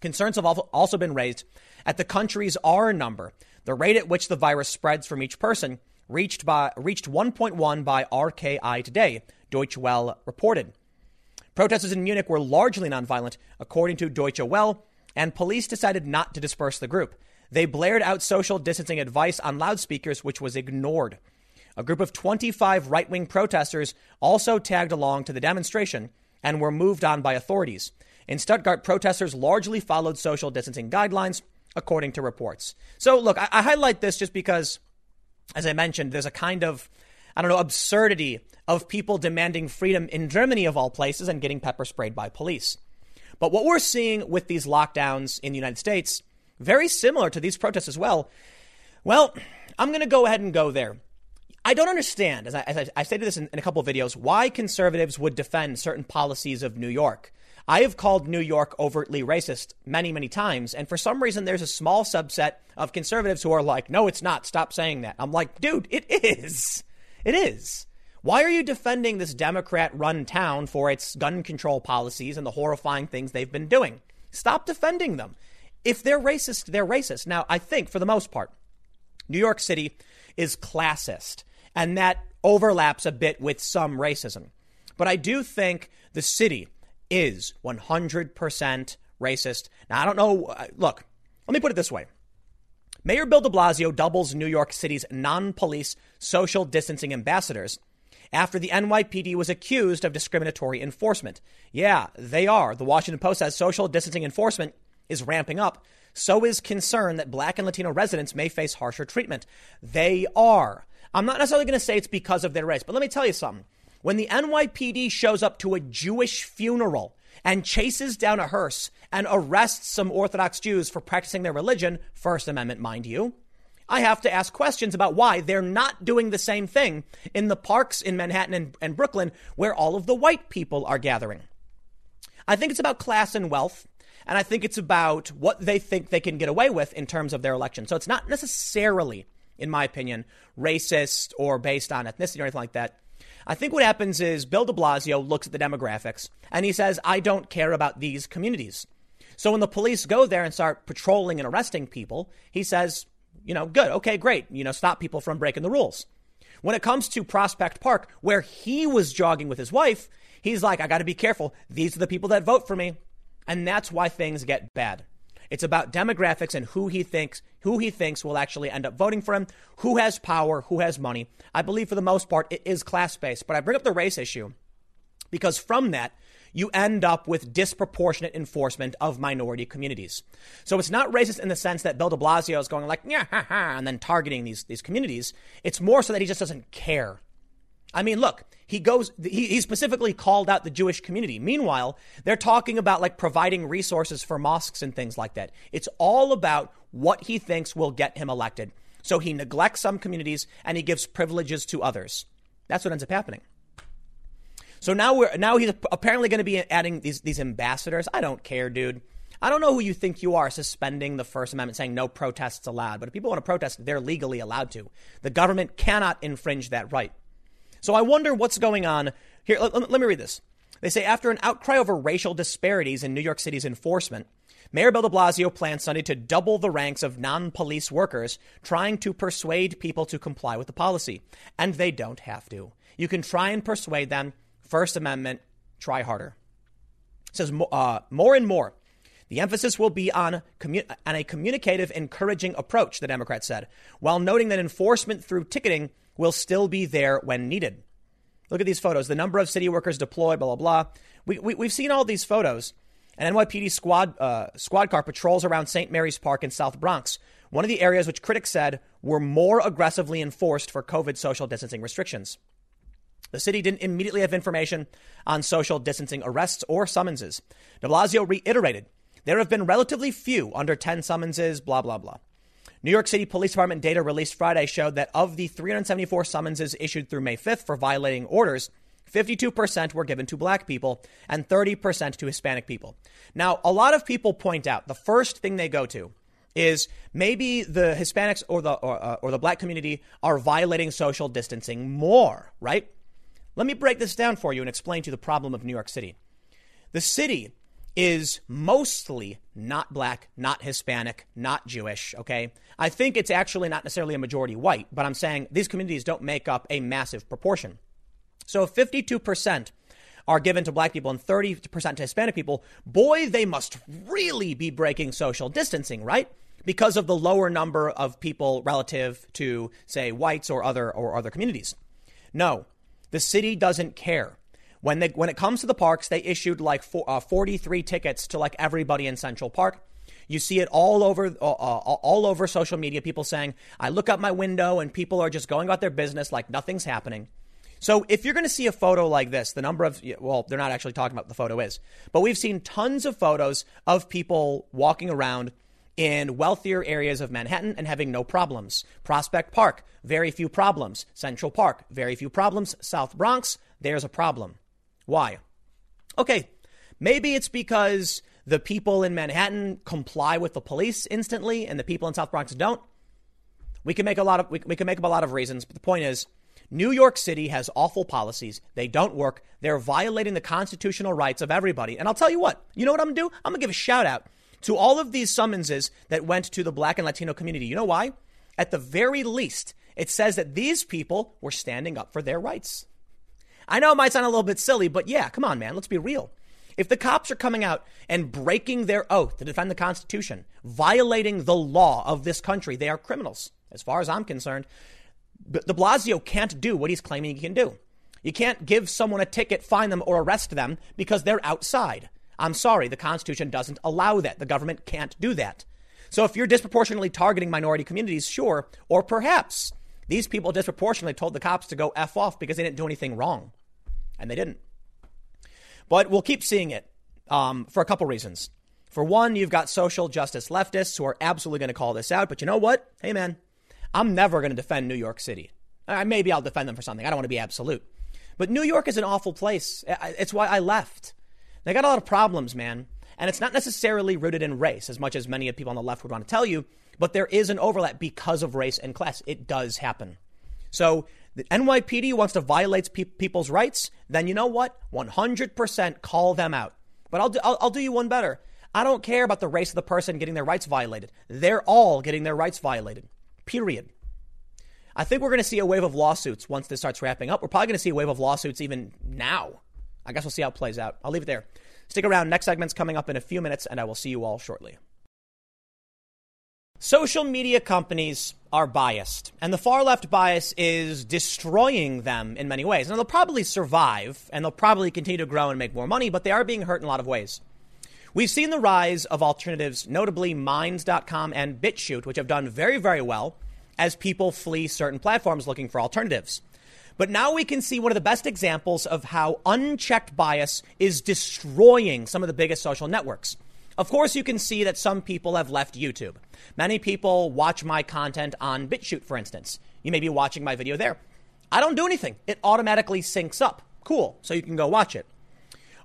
Concerns have also been raised at the country's R number, the rate at which the virus spreads from each person, reached by reached 1.1 by RKI today, Deutsche Welle reported. Protesters in Munich were largely nonviolent, according to Deutsche Welle, and police decided not to disperse the group. They blared out social distancing advice on loudspeakers, which was ignored. A group of 25 right wing protesters also tagged along to the demonstration and were moved on by authorities. In Stuttgart, protesters largely followed social distancing guidelines, according to reports. So, look, I, I highlight this just because, as I mentioned, there's a kind of, I don't know, absurdity of people demanding freedom in Germany, of all places, and getting pepper sprayed by police. But what we're seeing with these lockdowns in the United States very similar to these protests as well. Well, I'm going to go ahead and go there. I don't understand, as I, as I stated this in, in a couple of videos, why conservatives would defend certain policies of New York. I have called New York overtly racist many, many times, and for some reason, there's a small subset of conservatives who are like, no, it's not. Stop saying that. I'm like, dude, it is. It is. Why are you defending this Democrat run town for its gun control policies and the horrifying things they've been doing? Stop defending them. If they're racist, they're racist. Now, I think for the most part, New York City is classist, and that overlaps a bit with some racism. But I do think the city is 100% racist. Now, I don't know. Uh, look, let me put it this way Mayor Bill de Blasio doubles New York City's non police social distancing ambassadors after the NYPD was accused of discriminatory enforcement. Yeah, they are. The Washington Post says social distancing enforcement is ramping up, so is concern that black and Latino residents may face harsher treatment. They are. I'm not necessarily going to say it's because of their race, but let me tell you something. When the NYPD shows up to a Jewish funeral and chases down a hearse and arrests some Orthodox Jews for practicing their religion, First Amendment, mind you, I have to ask questions about why they're not doing the same thing in the parks in Manhattan and, and Brooklyn where all of the white people are gathering. I think it's about class and wealth. And I think it's about what they think they can get away with in terms of their election. So it's not necessarily, in my opinion, racist or based on ethnicity or anything like that. I think what happens is Bill de Blasio looks at the demographics and he says, I don't care about these communities. So when the police go there and start patrolling and arresting people, he says, you know, good, okay, great, you know, stop people from breaking the rules. When it comes to Prospect Park, where he was jogging with his wife, he's like, I got to be careful. These are the people that vote for me. And that's why things get bad. It's about demographics and who he thinks who he thinks will actually end up voting for him, who has power, who has money. I believe for the most part it is class based, but I bring up the race issue because from that you end up with disproportionate enforcement of minority communities. So it's not racist in the sense that Bill de Blasio is going like, yeah, ha, ha, and then targeting these, these communities. It's more so that he just doesn't care. I mean, look, he goes, he, he specifically called out the Jewish community. Meanwhile, they're talking about like providing resources for mosques and things like that. It's all about what he thinks will get him elected. So he neglects some communities and he gives privileges to others. That's what ends up happening. So now we're now he's apparently going to be adding these these ambassadors. I don't care, dude. I don't know who you think you are suspending the First Amendment, saying no protests allowed. But if people want to protest, they're legally allowed to. The government cannot infringe that right. So I wonder what's going on here. Let, let, me read this. They say after an outcry over racial disparities in New York City's enforcement, Mayor Bill de Blasio plans Sunday to double the ranks of non police workers trying to persuade people to comply with the policy. And they don't have to. You can try and persuade them. First Amendment, try harder. Says uh, more and more. The emphasis will be on, on a communicative, encouraging approach, the Democrat said, while noting that enforcement through ticketing will still be there when needed. Look at these photos. The number of city workers deployed, blah, blah, blah. We, we, have seen all these photos. An NYPD squad, uh, squad car patrols around St. Mary's Park in South Bronx, one of the areas which critics said were more aggressively enforced for COVID social distancing restrictions. The city didn't immediately have information on social distancing arrests or summonses. De Blasio reiterated there have been relatively few under 10 summonses, blah, blah, blah. New York City Police Department data released Friday showed that of the 374 summonses issued through May 5th for violating orders, 52% were given to black people and 30% to Hispanic people. Now, a lot of people point out the first thing they go to is maybe the Hispanics or the or, uh, or the black community are violating social distancing more, right? Let me break this down for you and explain to you the problem of New York City. The city is mostly not black, not Hispanic, not Jewish, okay? I think it's actually not necessarily a majority white, but I'm saying these communities don't make up a massive proportion. So 52% are given to black people and 30% to Hispanic people, boy, they must really be breaking social distancing, right? Because of the lower number of people relative to, say, whites or other or other communities. No, the city doesn't care. When they when it comes to the parks, they issued like four, uh, 43 tickets to like everybody in Central Park. You see it all over uh, uh, all over social media. People saying, "I look out my window and people are just going about their business like nothing's happening." So if you're going to see a photo like this, the number of, well, they're not actually talking about what the photo is, but we've seen tons of photos of people walking around in wealthier areas of Manhattan and having no problems. Prospect Park, very few problems. Central Park, very few problems. South Bronx, there's a problem. Why? Okay, maybe it's because the people in Manhattan comply with the police instantly and the people in South Bronx don't. We can make a lot of we, we can make up a lot of reasons, but the point is New York City has awful policies. They don't work. They're violating the constitutional rights of everybody. And I'll tell you what, you know what I'm going to do? I'm going to give a shout out to all of these summonses that went to the black and Latino community. You know why? At the very least, it says that these people were standing up for their rights. I know it might sound a little bit silly, but yeah, come on, man, let's be real. If the cops are coming out and breaking their oath to defend the Constitution, violating the law of this country, they are criminals. As far as I'm concerned, de Blasio can't do what he's claiming he can do. You can't give someone a ticket, fine them, or arrest them because they're outside. I'm sorry, the Constitution doesn't allow that. The government can't do that. So if you're disproportionately targeting minority communities, sure, or perhaps these people disproportionately told the cops to go F off because they didn't do anything wrong. And they didn't. But we'll keep seeing it um, for a couple reasons. For one, you've got social justice leftists who are absolutely going to call this out. But you know what? Hey, man, I'm never going to defend New York City. Uh, maybe I'll defend them for something. I don't want to be absolute. But New York is an awful place. It's why I left. They got a lot of problems, man. And it's not necessarily rooted in race, as much as many of people on the left would want to tell you, but there is an overlap because of race and class. It does happen. So the NYPD wants to violate pe- people's rights, then you know what? 100% call them out. But I'll do, I'll, I'll do you one better. I don't care about the race of the person getting their rights violated. They're all getting their rights violated. Period. I think we're going to see a wave of lawsuits once this starts wrapping up. We're probably going to see a wave of lawsuits even now. I guess we'll see how it plays out. I'll leave it there. Stick around. Next segment's coming up in a few minutes, and I will see you all shortly. Social media companies are biased, and the far left bias is destroying them in many ways. And they'll probably survive, and they'll probably continue to grow and make more money, but they are being hurt in a lot of ways. We've seen the rise of alternatives, notably Minds.com and BitChute, which have done very, very well as people flee certain platforms looking for alternatives. But now we can see one of the best examples of how unchecked bias is destroying some of the biggest social networks. Of course, you can see that some people have left YouTube. Many people watch my content on BitChute, for instance. You may be watching my video there. I don't do anything, it automatically syncs up. Cool, so you can go watch it.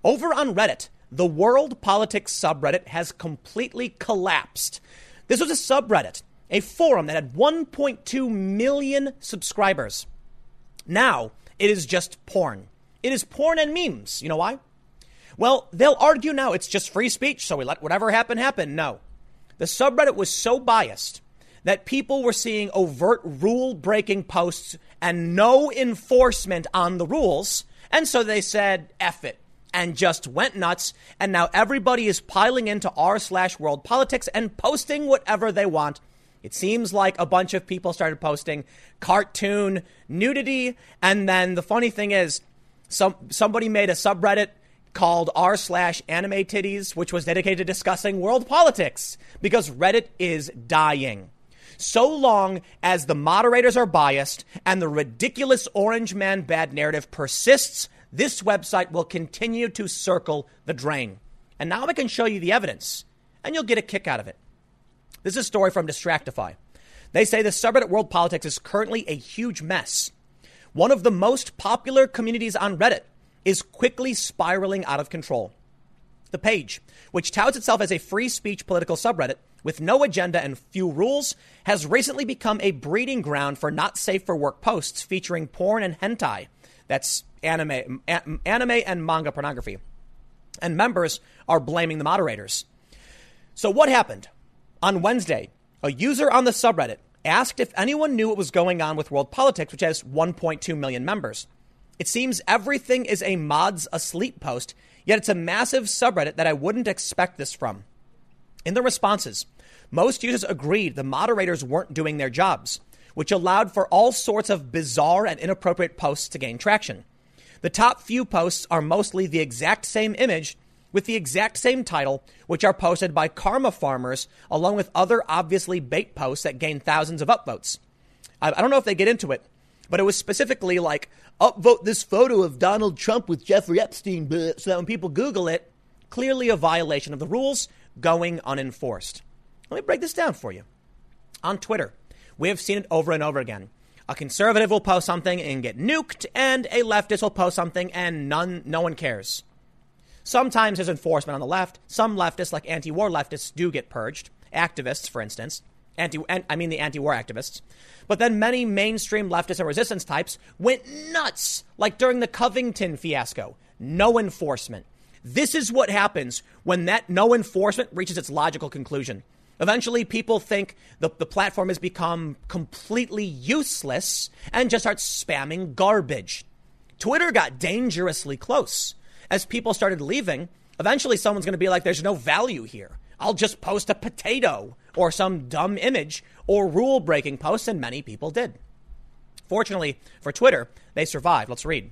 Over on Reddit, the World Politics subreddit has completely collapsed. This was a subreddit, a forum that had 1.2 million subscribers. Now, it is just porn. It is porn and memes. You know why? Well, they'll argue now it's just free speech, so we let whatever happen happen. No. The subreddit was so biased that people were seeing overt rule breaking posts and no enforcement on the rules. And so they said, F it and just went nuts. And now everybody is piling into r slash world politics and posting whatever they want. It seems like a bunch of people started posting cartoon nudity. And then the funny thing is, some, somebody made a subreddit called r slash anime titties, which was dedicated to discussing world politics because Reddit is dying. So long as the moderators are biased and the ridiculous orange man bad narrative persists, this website will continue to circle the drain. And now I can show you the evidence, and you'll get a kick out of it. This is a story from Distractify. They say the subreddit World Politics is currently a huge mess. One of the most popular communities on Reddit is quickly spiraling out of control. The page, which touts itself as a free speech political subreddit, with no agenda and few rules, has recently become a breeding ground for not safe for work posts featuring porn and hentai. That's anime, anime and manga pornography. And members are blaming the moderators. So, what happened? On Wednesday, a user on the subreddit asked if anyone knew what was going on with world politics, which has 1.2 million members. It seems everything is a mods asleep post, yet it's a massive subreddit that I wouldn't expect this from. In the responses, most users agreed the moderators weren't doing their jobs, which allowed for all sorts of bizarre and inappropriate posts to gain traction. The top few posts are mostly the exact same image with the exact same title, which are posted by karma farmers, along with other obviously bait posts that gain thousands of upvotes. I, don't know if they get into it, but it was specifically like, upvote this photo of Donald Trump with Jeffrey Epstein, so that when people Google it, clearly a violation of the rules going unenforced. Let me break this down for you. On Twitter, we have seen it over and over again. A conservative will post something and get nuked, and a leftist will post something and none, no one cares. Sometimes there's enforcement on the left. Some leftists, like anti-war leftists, do get purged. Activists, for instance, anti, I mean the anti-war activists. But then many mainstream leftist and resistance types went nuts, like during the Covington fiasco. No enforcement. This is what happens when that no enforcement reaches its logical conclusion. Eventually, people think the, the platform has become completely useless and just start spamming garbage. Twitter got dangerously close as people started leaving, eventually someone's going to be like, there's no value here. I'll just post a potato or some dumb image or rule breaking post, and many people did. Fortunately for Twitter, they survived. Let's read.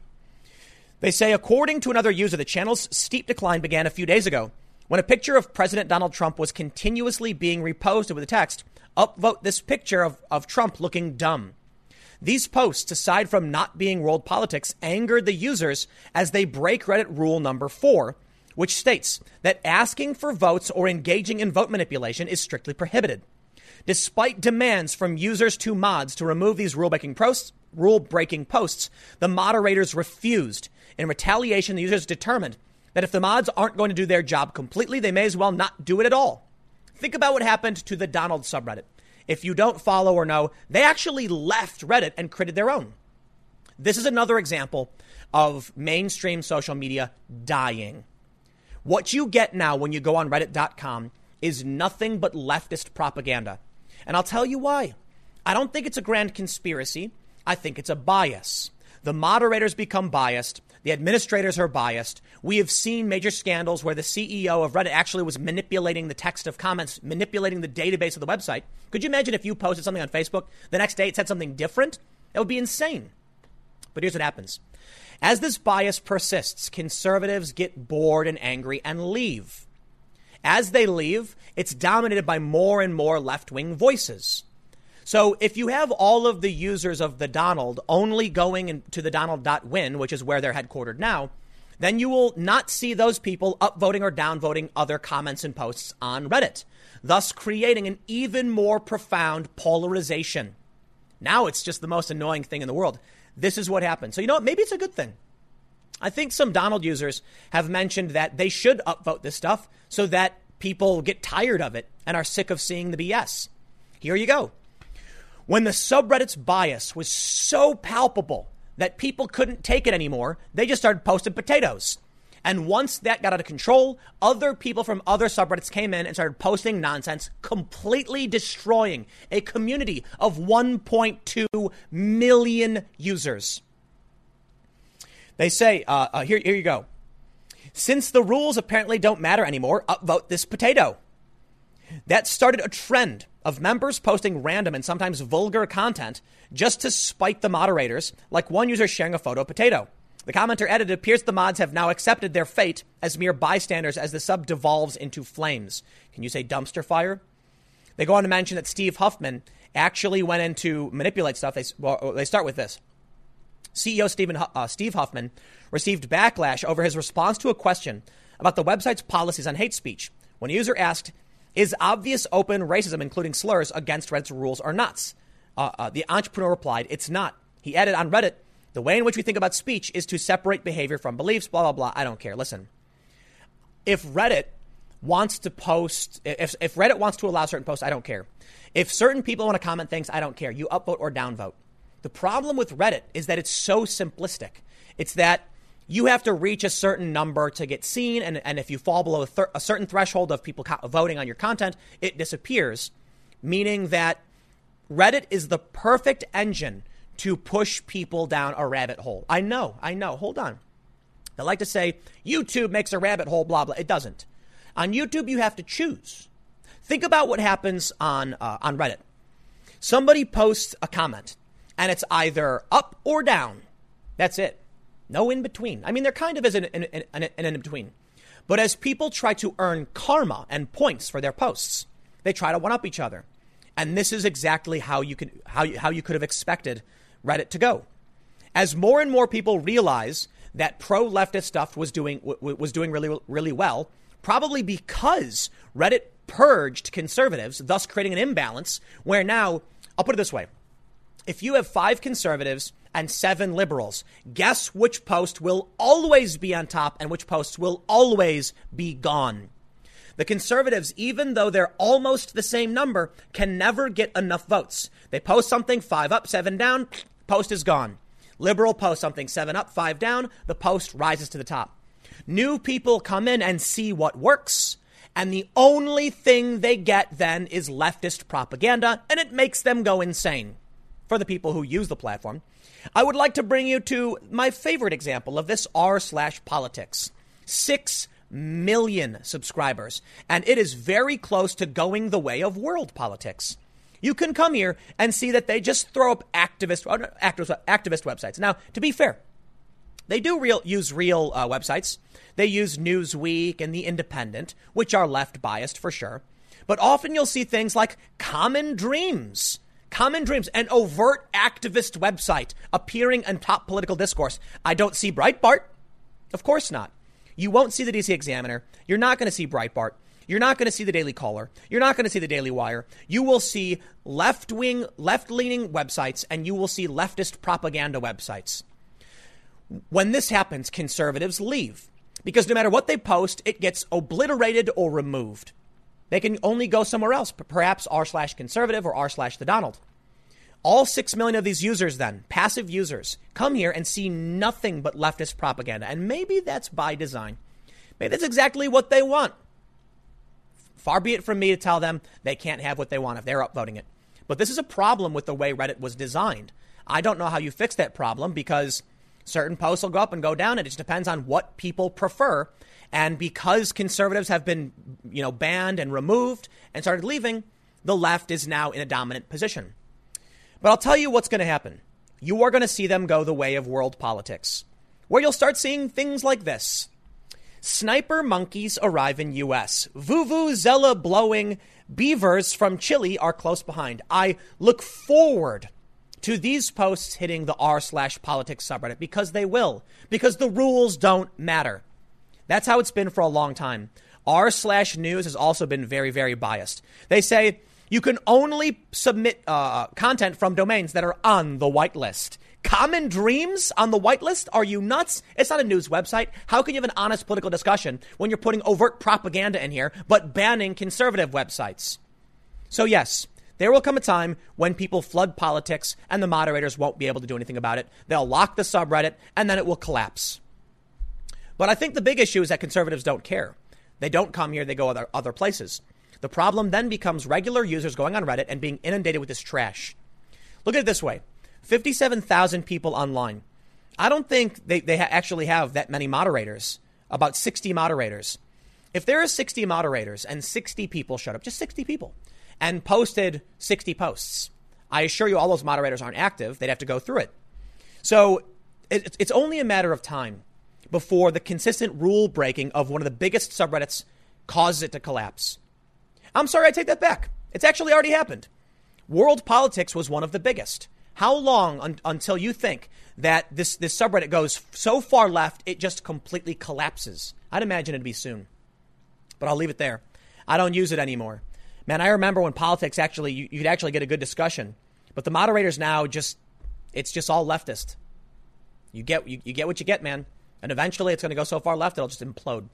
They say, according to another user, the channel's steep decline began a few days ago when a picture of President Donald Trump was continuously being reposted with the text, upvote this picture of, of Trump looking dumb. These posts, aside from not being world politics, angered the users as they break Reddit rule number four, which states that asking for votes or engaging in vote manipulation is strictly prohibited. Despite demands from users to mods to remove these rule breaking posts, rule breaking posts, the moderators refused. In retaliation, the users determined that if the mods aren't going to do their job completely, they may as well not do it at all. Think about what happened to the Donald subreddit. If you don't follow or know, they actually left Reddit and created their own. This is another example of mainstream social media dying. What you get now when you go on reddit.com is nothing but leftist propaganda. And I'll tell you why. I don't think it's a grand conspiracy. I think it's a bias. The moderators become biased. The administrators are biased. We have seen major scandals where the CEO of Reddit actually was manipulating the text of comments, manipulating the database of the website. Could you imagine if you posted something on Facebook, the next day it said something different? That would be insane. But here's what happens. As this bias persists, conservatives get bored and angry and leave. As they leave, it's dominated by more and more left wing voices. So if you have all of the users of the Donald only going to the Donald.win, which is where they're headquartered now, then you will not see those people upvoting or downvoting other comments and posts on Reddit, thus creating an even more profound polarization. Now it's just the most annoying thing in the world. This is what happened. So, you know what? Maybe it's a good thing. I think some Donald users have mentioned that they should upvote this stuff so that people get tired of it and are sick of seeing the BS. Here you go. When the subreddit's bias was so palpable that people couldn't take it anymore, they just started posting potatoes. And once that got out of control, other people from other subreddits came in and started posting nonsense, completely destroying a community of 1.2 million users. They say, uh, uh, here, here you go. Since the rules apparently don't matter anymore, upvote this potato. That started a trend of members posting random and sometimes vulgar content just to spite the moderators, like one user sharing a photo of potato. The commenter added, it appears the mods have now accepted their fate as mere bystanders as the sub devolves into flames. Can you say dumpster fire? They go on to mention that Steve Huffman actually went in to manipulate stuff. They, well, they start with this. CEO Stephen, uh, Steve Huffman received backlash over his response to a question about the website's policies on hate speech. When a user asked is obvious open racism, including slurs, against Reddit's rules or not? Uh, uh, the entrepreneur replied, It's not. He added on Reddit, The way in which we think about speech is to separate behavior from beliefs, blah, blah, blah. I don't care. Listen, if Reddit wants to post, if, if Reddit wants to allow certain posts, I don't care. If certain people want to comment things, I don't care. You upvote or downvote. The problem with Reddit is that it's so simplistic. It's that you have to reach a certain number to get seen, and, and if you fall below a, thir- a certain threshold of people co- voting on your content, it disappears, meaning that Reddit is the perfect engine to push people down a rabbit hole. I know, I know. Hold on. I like to say YouTube makes a rabbit hole, blah, blah. It doesn't. On YouTube, you have to choose. Think about what happens on, uh, on Reddit. Somebody posts a comment, and it's either up or down. That's it. No in between. I mean, there kind of is an, an, an, an in between. But as people try to earn karma and points for their posts, they try to one up each other. And this is exactly how you could how how you could have expected Reddit to go. As more and more people realize that pro leftist stuff was doing was doing really really well, probably because Reddit purged conservatives, thus creating an imbalance where now I'll put it this way: if you have five conservatives and seven liberals, guess which post will always be on top and which posts will always be gone. The conservatives, even though they're almost the same number, can never get enough votes. They post something, five up, seven down, post is gone. Liberal post something, seven up, five down, the post rises to the top. New people come in and see what works, and the only thing they get then is leftist propaganda, and it makes them go insane. For the people who use the platform, I would like to bring you to my favorite example of this r slash politics. Six million subscribers, and it is very close to going the way of world politics. You can come here and see that they just throw up activist uh, activist, activist websites. Now, to be fair, they do real, use real uh, websites. They use Newsweek and The Independent, which are left biased for sure. But often you'll see things like Common Dreams. Common Dreams, an overt activist website appearing in top political discourse. I don't see Breitbart. Of course not. You won't see the DC Examiner. You're not going to see Breitbart. You're not going to see the Daily Caller. You're not going to see the Daily Wire. You will see left wing, left leaning websites, and you will see leftist propaganda websites. When this happens, conservatives leave because no matter what they post, it gets obliterated or removed. They can only go somewhere else, perhaps r slash conservative or r slash the Donald. All six million of these users, then, passive users, come here and see nothing but leftist propaganda. And maybe that's by design. Maybe that's exactly what they want. Far be it from me to tell them they can't have what they want if they're upvoting it. But this is a problem with the way Reddit was designed. I don't know how you fix that problem because certain posts will go up and go down. And it just depends on what people prefer. And because conservatives have been, you know, banned and removed and started leaving, the left is now in a dominant position. But I'll tell you what's going to happen. You are going to see them go the way of world politics, where you'll start seeing things like this. Sniper monkeys arrive in U.S. Vuvuzela blowing beavers from Chile are close behind. I look forward to these posts hitting the r slash politics subreddit because they will, because the rules don't matter. That's how it's been for a long time. R slash news has also been very, very biased. They say you can only submit uh, content from domains that are on the whitelist. Common Dreams on the whitelist? Are you nuts? It's not a news website. How can you have an honest political discussion when you're putting overt propaganda in here, but banning conservative websites? So, yes, there will come a time when people flood politics and the moderators won't be able to do anything about it. They'll lock the subreddit and then it will collapse. But I think the big issue is that conservatives don't care. They don't come here, they go other, other places. The problem then becomes regular users going on Reddit and being inundated with this trash. Look at it this way 57,000 people online. I don't think they, they ha- actually have that many moderators, about 60 moderators. If there are 60 moderators and 60 people showed up, just 60 people, and posted 60 posts, I assure you all those moderators aren't active. They'd have to go through it. So it, it's only a matter of time before the consistent rule breaking of one of the biggest subreddits causes it to collapse. I'm sorry, I take that back. It's actually already happened. World politics was one of the biggest. How long un- until you think that this, this subreddit goes so far left it just completely collapses? I'd imagine it'd be soon. But I'll leave it there. I don't use it anymore. Man, I remember when politics actually, you, you'd actually get a good discussion. But the moderators now just, it's just all leftist. You get, you, you get what you get, man. And eventually it's going to go so far left it'll just implode.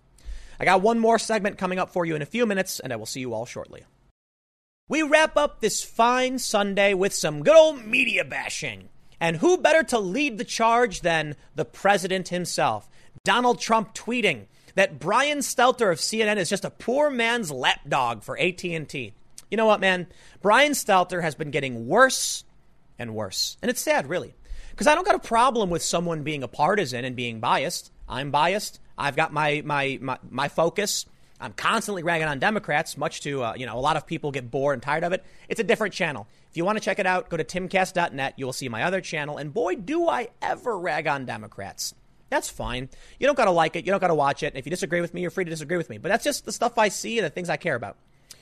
I got one more segment coming up for you in a few minutes, and I will see you all shortly. We wrap up this fine Sunday with some good old media bashing. And who better to lead the charge than the president himself? Donald Trump tweeting that Brian Stelter of CNN is just a poor man's lapdog for AT&T. You know what, man? Brian Stelter has been getting worse and worse. And it's sad, really. Because I don't got a problem with someone being a partisan and being biased. I'm biased. I've got my, my, my, my focus. I'm constantly ragging on Democrats, much to, uh, you know, a lot of people get bored and tired of it. It's a different channel. If you want to check it out, go to timcast.net. You will see my other channel. And boy, do I ever rag on Democrats. That's fine. You don't got to like it. You don't got to watch it. If you disagree with me, you're free to disagree with me. But that's just the stuff I see and the things I care about.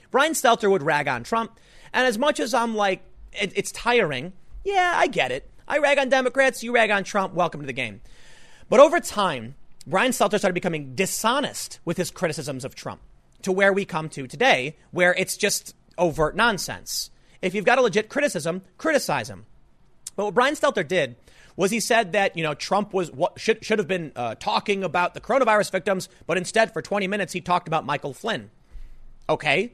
Brian Stelter would rag on Trump. And as much as I'm like, it, it's tiring, yeah, I get it. I rag on Democrats, you rag on Trump. Welcome to the game. But over time, Brian Stelter started becoming dishonest with his criticisms of Trump to where we come to today, where it's just overt nonsense. If you've got a legit criticism, criticize him. But what Brian Stelter did was he said that you know Trump was what should should have been uh, talking about the coronavirus victims, but instead for 20 minutes he talked about Michael Flynn. Okay,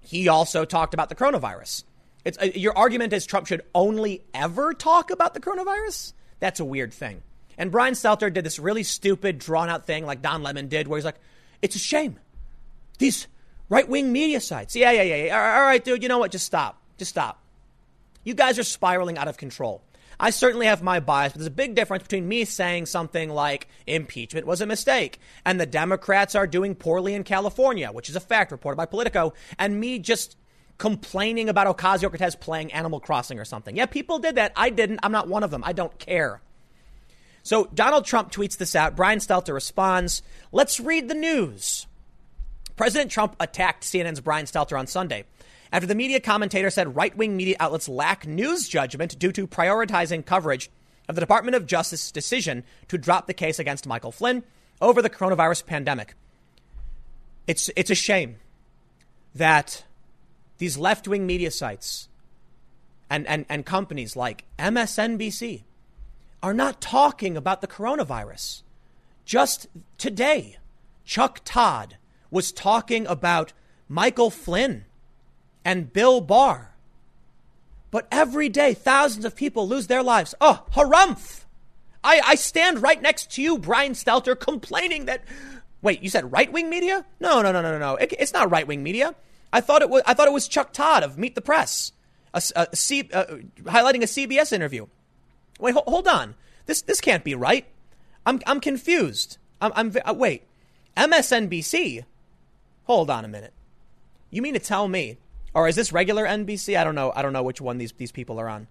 he also talked about the coronavirus. It's uh, your argument is Trump should only ever talk about the coronavirus. That's a weird thing. And Brian Stelter did this really stupid, drawn out thing like Don Lemon did, where he's like, it's a shame. These right wing media sites. Yeah, yeah, yeah, yeah. All right, dude, you know what? Just stop. Just stop. You guys are spiraling out of control. I certainly have my bias, but there's a big difference between me saying something like impeachment was a mistake and the Democrats are doing poorly in California, which is a fact reported by Politico, and me just complaining about Ocasio Cortez playing Animal Crossing or something. Yeah, people did that. I didn't. I'm not one of them. I don't care. So Donald Trump tweets this out. Brian Stelter responds. Let's read the news. President Trump attacked CNN's Brian Stelter on Sunday after the media commentator said right wing media outlets lack news judgment due to prioritizing coverage of the Department of Justice's decision to drop the case against Michael Flynn over the coronavirus pandemic. It's, it's a shame that these left wing media sites and, and, and companies like MSNBC are not talking about the coronavirus. Just today, Chuck Todd was talking about Michael Flynn and Bill Barr. But every day, thousands of people lose their lives. Oh, harumph! I, I stand right next to you, Brian Stelter, complaining that. Wait, you said right wing media? No, no, no, no, no. It, it's not right wing media. I thought it was. I thought it was Chuck Todd of Meet the Press, a, a, C, uh, highlighting a CBS interview. Wait, ho- hold on. This this can't be right. I'm I'm confused. I'm, I'm uh, wait. MSNBC. Hold on a minute. You mean to tell me, or is this regular NBC? I don't know. I don't know which one these these people are on.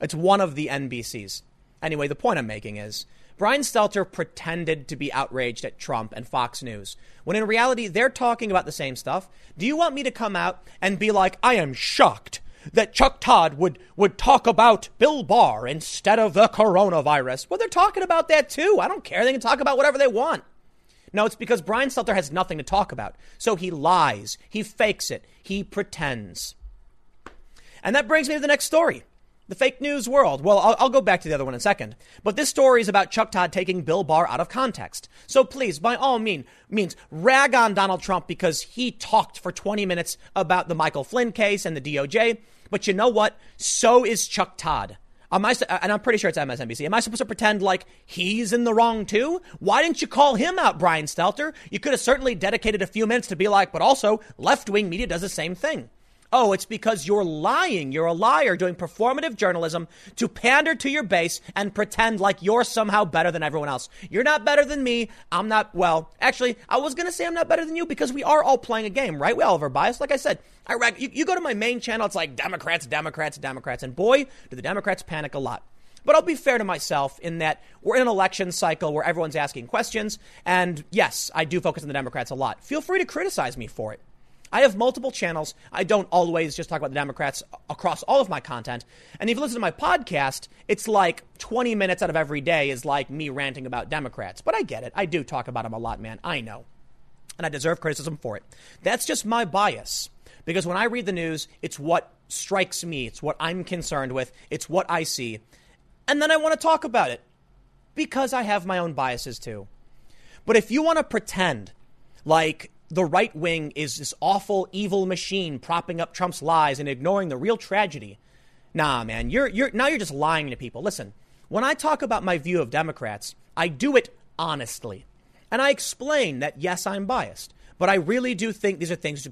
It's one of the NBCs. Anyway, the point I'm making is Brian Stelter pretended to be outraged at Trump and Fox News, when in reality they're talking about the same stuff. Do you want me to come out and be like, I am shocked that Chuck Todd would, would talk about Bill Barr instead of the coronavirus. Well, they're talking about that too. I don't care. They can talk about whatever they want. No, it's because Brian Stelter has nothing to talk about. So he lies, he fakes it, he pretends. And that brings me to the next story. The fake news world. Well, I'll, I'll, go back to the other one in a second. But this story is about Chuck Todd taking Bill Barr out of context. So please, by all mean, means, rag on Donald Trump because he talked for 20 minutes about the Michael Flynn case and the DOJ. But you know what? So is Chuck Todd. Am I, and I'm pretty sure it's MSNBC. Am I supposed to pretend like he's in the wrong too? Why didn't you call him out, Brian Stelter? You could have certainly dedicated a few minutes to be like, but also left wing media does the same thing. Oh, it's because you're lying. You're a liar doing performative journalism to pander to your base and pretend like you're somehow better than everyone else. You're not better than me. I'm not, well, actually, I was going to say I'm not better than you because we are all playing a game, right? We all have our bias. Like I said, I rag, you, you go to my main channel, it's like Democrats, Democrats, Democrats. And boy, do the Democrats panic a lot. But I'll be fair to myself in that we're in an election cycle where everyone's asking questions. And yes, I do focus on the Democrats a lot. Feel free to criticize me for it. I have multiple channels. I don't always just talk about the Democrats across all of my content. And if you listen to my podcast, it's like 20 minutes out of every day is like me ranting about Democrats. But I get it. I do talk about them a lot, man. I know. And I deserve criticism for it. That's just my bias. Because when I read the news, it's what strikes me, it's what I'm concerned with, it's what I see. And then I want to talk about it because I have my own biases too. But if you want to pretend like the right wing is this awful, evil machine propping up Trump's lies and ignoring the real tragedy. Nah, man, you're, you're, now you're just lying to people. Listen, when I talk about my view of Democrats, I do it honestly. And I explain that, yes, I'm biased. But I really do think these are things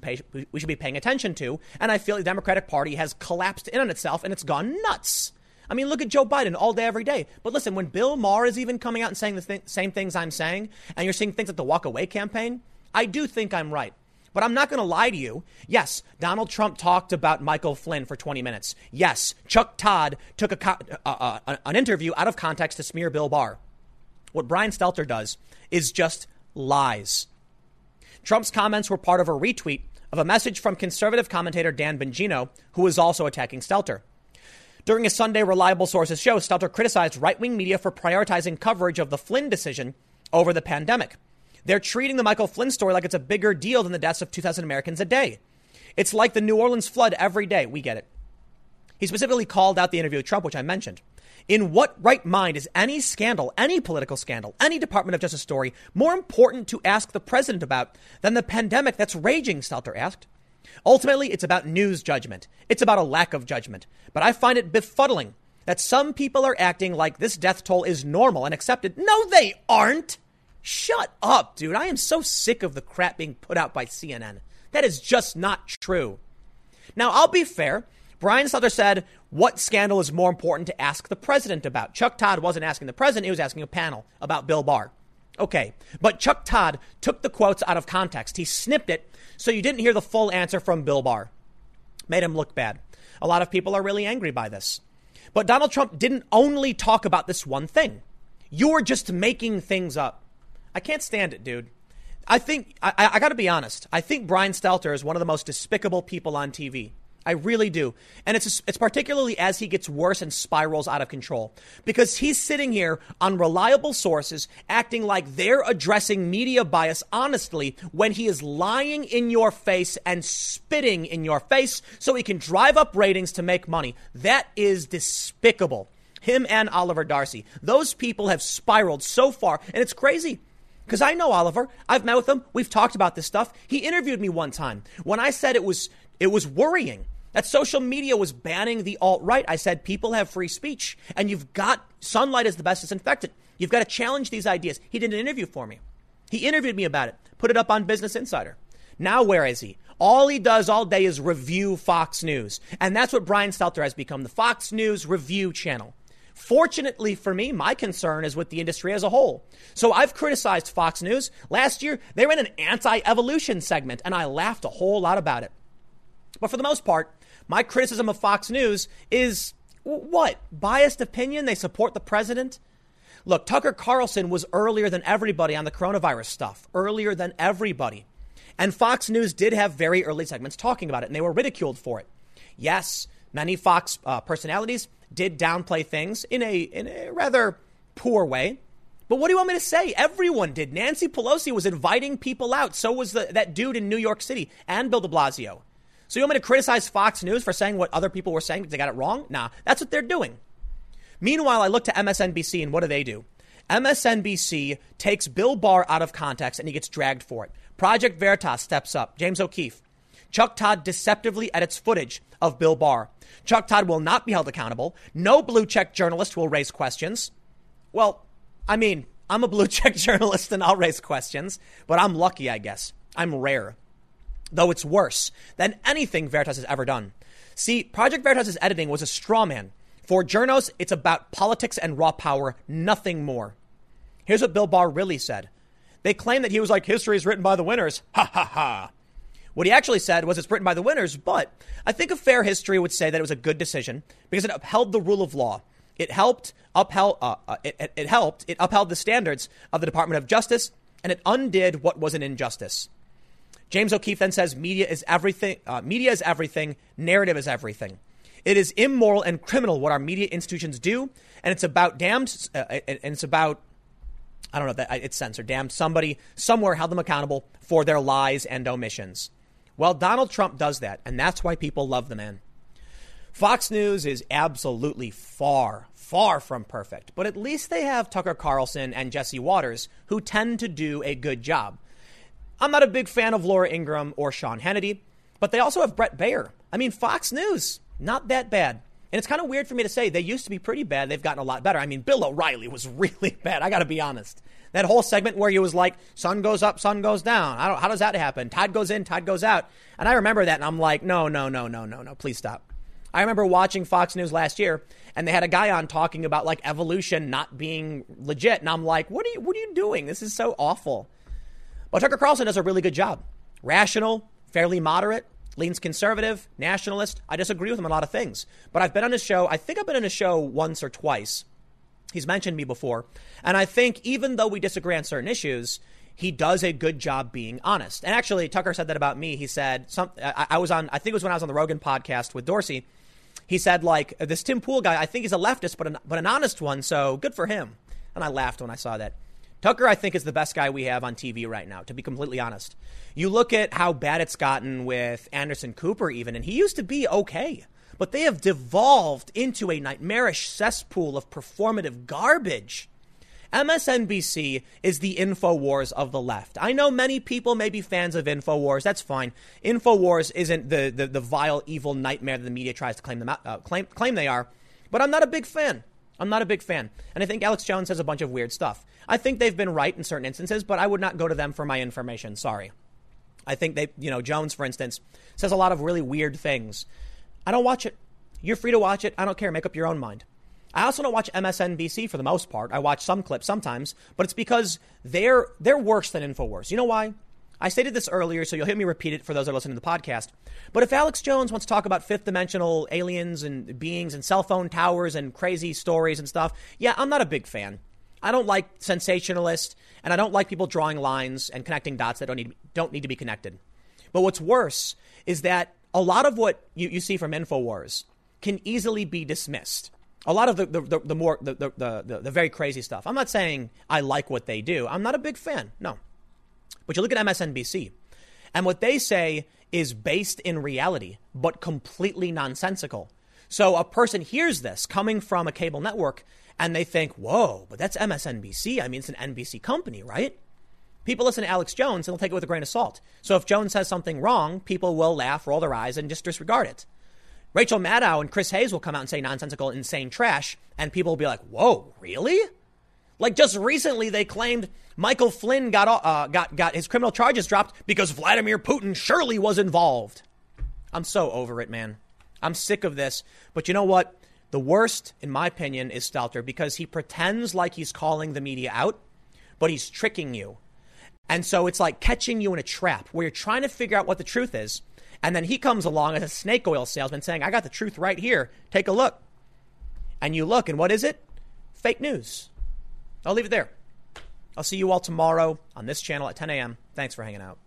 we should be paying attention to. And I feel the Democratic Party has collapsed in on itself and it's gone nuts. I mean, look at Joe Biden all day, every day. But listen, when Bill Maher is even coming out and saying the th- same things I'm saying, and you're seeing things like the walk away campaign, I do think I'm right. But I'm not going to lie to you. Yes, Donald Trump talked about Michael Flynn for 20 minutes. Yes, Chuck Todd took a co- uh, uh, an interview out of context to smear Bill Barr. What Brian Stelter does is just lies. Trump's comments were part of a retweet of a message from conservative commentator Dan Bongino, who was also attacking Stelter. During a Sunday Reliable Sources show, Stelter criticized right wing media for prioritizing coverage of the Flynn decision over the pandemic. They're treating the Michael Flynn story like it's a bigger deal than the deaths of 2,000 Americans a day. It's like the New Orleans flood every day. We get it. He specifically called out the interview with Trump, which I mentioned. In what right mind is any scandal, any political scandal, any Department of Justice story more important to ask the president about than the pandemic that's raging? Stelter asked. Ultimately, it's about news judgment. It's about a lack of judgment. But I find it befuddling that some people are acting like this death toll is normal and accepted. No, they aren't. Shut up, dude. I am so sick of the crap being put out by CNN. That is just not true. Now, I'll be fair. Brian Stelter said, What scandal is more important to ask the president about? Chuck Todd wasn't asking the president, he was asking a panel about Bill Barr. Okay, but Chuck Todd took the quotes out of context. He snipped it so you didn't hear the full answer from Bill Barr. Made him look bad. A lot of people are really angry by this. But Donald Trump didn't only talk about this one thing. You're just making things up. I can't stand it, dude. I think, I, I got to be honest, I think Brian Stelter is one of the most despicable people on TV. I really do. And it's, it's particularly as he gets worse and spirals out of control. Because he's sitting here on reliable sources, acting like they're addressing media bias honestly when he is lying in your face and spitting in your face so he can drive up ratings to make money. That is despicable. Him and Oliver Darcy. Those people have spiraled so far, and it's crazy. Because I know Oliver. I've met with him. We've talked about this stuff. He interviewed me one time. When I said it was it was worrying that social media was banning the alt right, I said people have free speech and you've got sunlight is the best disinfectant. You've got to challenge these ideas. He did an interview for me. He interviewed me about it, put it up on Business Insider. Now, where is he? All he does all day is review Fox News. And that's what Brian Stelter has become the Fox News review channel. Fortunately for me, my concern is with the industry as a whole. So I've criticized Fox News. Last year, they ran an anti evolution segment, and I laughed a whole lot about it. But for the most part, my criticism of Fox News is what? Biased opinion? They support the president? Look, Tucker Carlson was earlier than everybody on the coronavirus stuff, earlier than everybody. And Fox News did have very early segments talking about it, and they were ridiculed for it. Yes, many Fox uh, personalities did downplay things in a in a rather poor way. But what do you want me to say? Everyone did. Nancy Pelosi was inviting people out. So was the, that dude in New York City and Bill de Blasio. So you want me to criticize Fox News for saying what other people were saying because they got it wrong? Nah, that's what they're doing. Meanwhile, I look to MSNBC and what do they do? MSNBC takes Bill Barr out of context and he gets dragged for it. Project Veritas steps up. James O'Keefe. Chuck Todd deceptively edits footage of Bill Barr. Chuck Todd will not be held accountable. No blue check journalist will raise questions. Well, I mean, I'm a blue <laughs> check journalist and I'll raise questions, but I'm lucky, I guess. I'm rare. Though it's worse than anything Veritas has ever done. See, Project Veritas' editing was a straw man. For journos, it's about politics and raw power, nothing more. Here's what Bill Barr really said. They claim that he was like, history is written by the winners. <laughs> Ha ha ha. What he actually said was it's written by the winners, but I think a fair history would say that it was a good decision because it upheld the rule of law. It helped upheld uh, uh, it, it, helped it upheld the standards of the Department of Justice and it undid what was an injustice. James O'Keefe then says media is everything. Uh, media is everything. Narrative is everything. It is immoral and criminal what our media institutions do, and it's about damned. Uh, and it's about I don't know that it's censored. Damned somebody somewhere held them accountable for their lies and omissions. Well, Donald Trump does that, and that's why people love the man. Fox News is absolutely far, far from perfect, but at least they have Tucker Carlson and Jesse Watters, who tend to do a good job. I'm not a big fan of Laura Ingraham or Sean Hannity, but they also have Bret Baier. I mean, Fox News, not that bad. And it's kind of weird for me to say they used to be pretty bad. They've gotten a lot better. I mean, Bill O'Reilly was <laughs> really bad. I got to be honest. That whole segment where he was like, sun goes up, sun goes down. how does that happen? Todd goes in, Todd goes out. And I remember that and I'm like, no, no, no, no, no, no, please stop. I remember watching Fox News last year and they had a guy on talking about like evolution not being legit. And I'm like, what are you, what are you doing? This is so awful. But Tucker Carlson does a really good job. Rational, fairly moderate, leans conservative, nationalist. I disagree with him on a lot of things. But I've been on his show. I think I've been on his show once or twice. He's mentioned me before. And I think even though we disagree on certain issues, he does a good job being honest. And actually, Tucker said that about me. He said, some, I, I was on, I think it was when I was on the Rogan podcast with Dorsey. He said, like, this Tim Pool guy, I think he's a leftist, but an, but an honest one. So good for him. And I laughed when I saw that. Tucker, I think, is the best guy we have on TV right now, to be completely honest. You look at how bad it's gotten with Anderson Cooper, even, and he used to be okay. But they have devolved into a nightmarish cesspool of performative garbage. MSNBC is the InfoWars of the left. I know many people may be fans of InfoWars. That's fine. InfoWars isn't the, the, the vile, evil nightmare that the media tries to claim, them out, uh, claim, claim they are. But I'm not a big fan. I'm not a big fan. And I think Alex Jones says a bunch of weird stuff. I think they've been right in certain instances, but I would not go to them for my information. Sorry. I think they, you know, Jones, for instance, says a lot of really weird things. I don't watch it. You're free to watch it. I don't care. Make up your own mind. I also don't watch MSNBC for the most part. I watch some clips sometimes, but it's because they're they're worse than Infowars. You know why? I stated this earlier, so you'll hear me repeat it for those that are listening to the podcast. But if Alex Jones wants to talk about fifth dimensional aliens and beings and cell phone towers and crazy stories and stuff, yeah, I'm not a big fan. I don't like sensationalists, and I don't like people drawing lines and connecting dots that don't need, don't need to be connected. But what's worse is that a lot of what you, you see from InfoWars can easily be dismissed. A lot of the, the, the, the more, the, the, the, the very crazy stuff. I'm not saying I like what they do. I'm not a big fan. No. But you look at MSNBC, and what they say is based in reality, but completely nonsensical. So a person hears this coming from a cable network and they think, whoa, but that's MSNBC. I mean, it's an NBC company, right? People listen to Alex Jones and they'll take it with a grain of salt. So if Jones says something wrong, people will laugh, roll their eyes, and just disregard it. Rachel Maddow and Chris Hayes will come out and say nonsensical, insane trash, and people will be like, whoa, really? Like just recently, they claimed Michael Flynn got, uh, got, got his criminal charges dropped because Vladimir Putin surely was involved. I'm so over it, man. I'm sick of this. But you know what? The worst, in my opinion, is Stelter because he pretends like he's calling the media out, but he's tricking you. And so it's like catching you in a trap where you're trying to figure out what the truth is. And then he comes along as a snake oil salesman saying, I got the truth right here. Take a look. And you look, and what is it? Fake news. I'll leave it there. I'll see you all tomorrow on this channel at 10 a.m. Thanks for hanging out.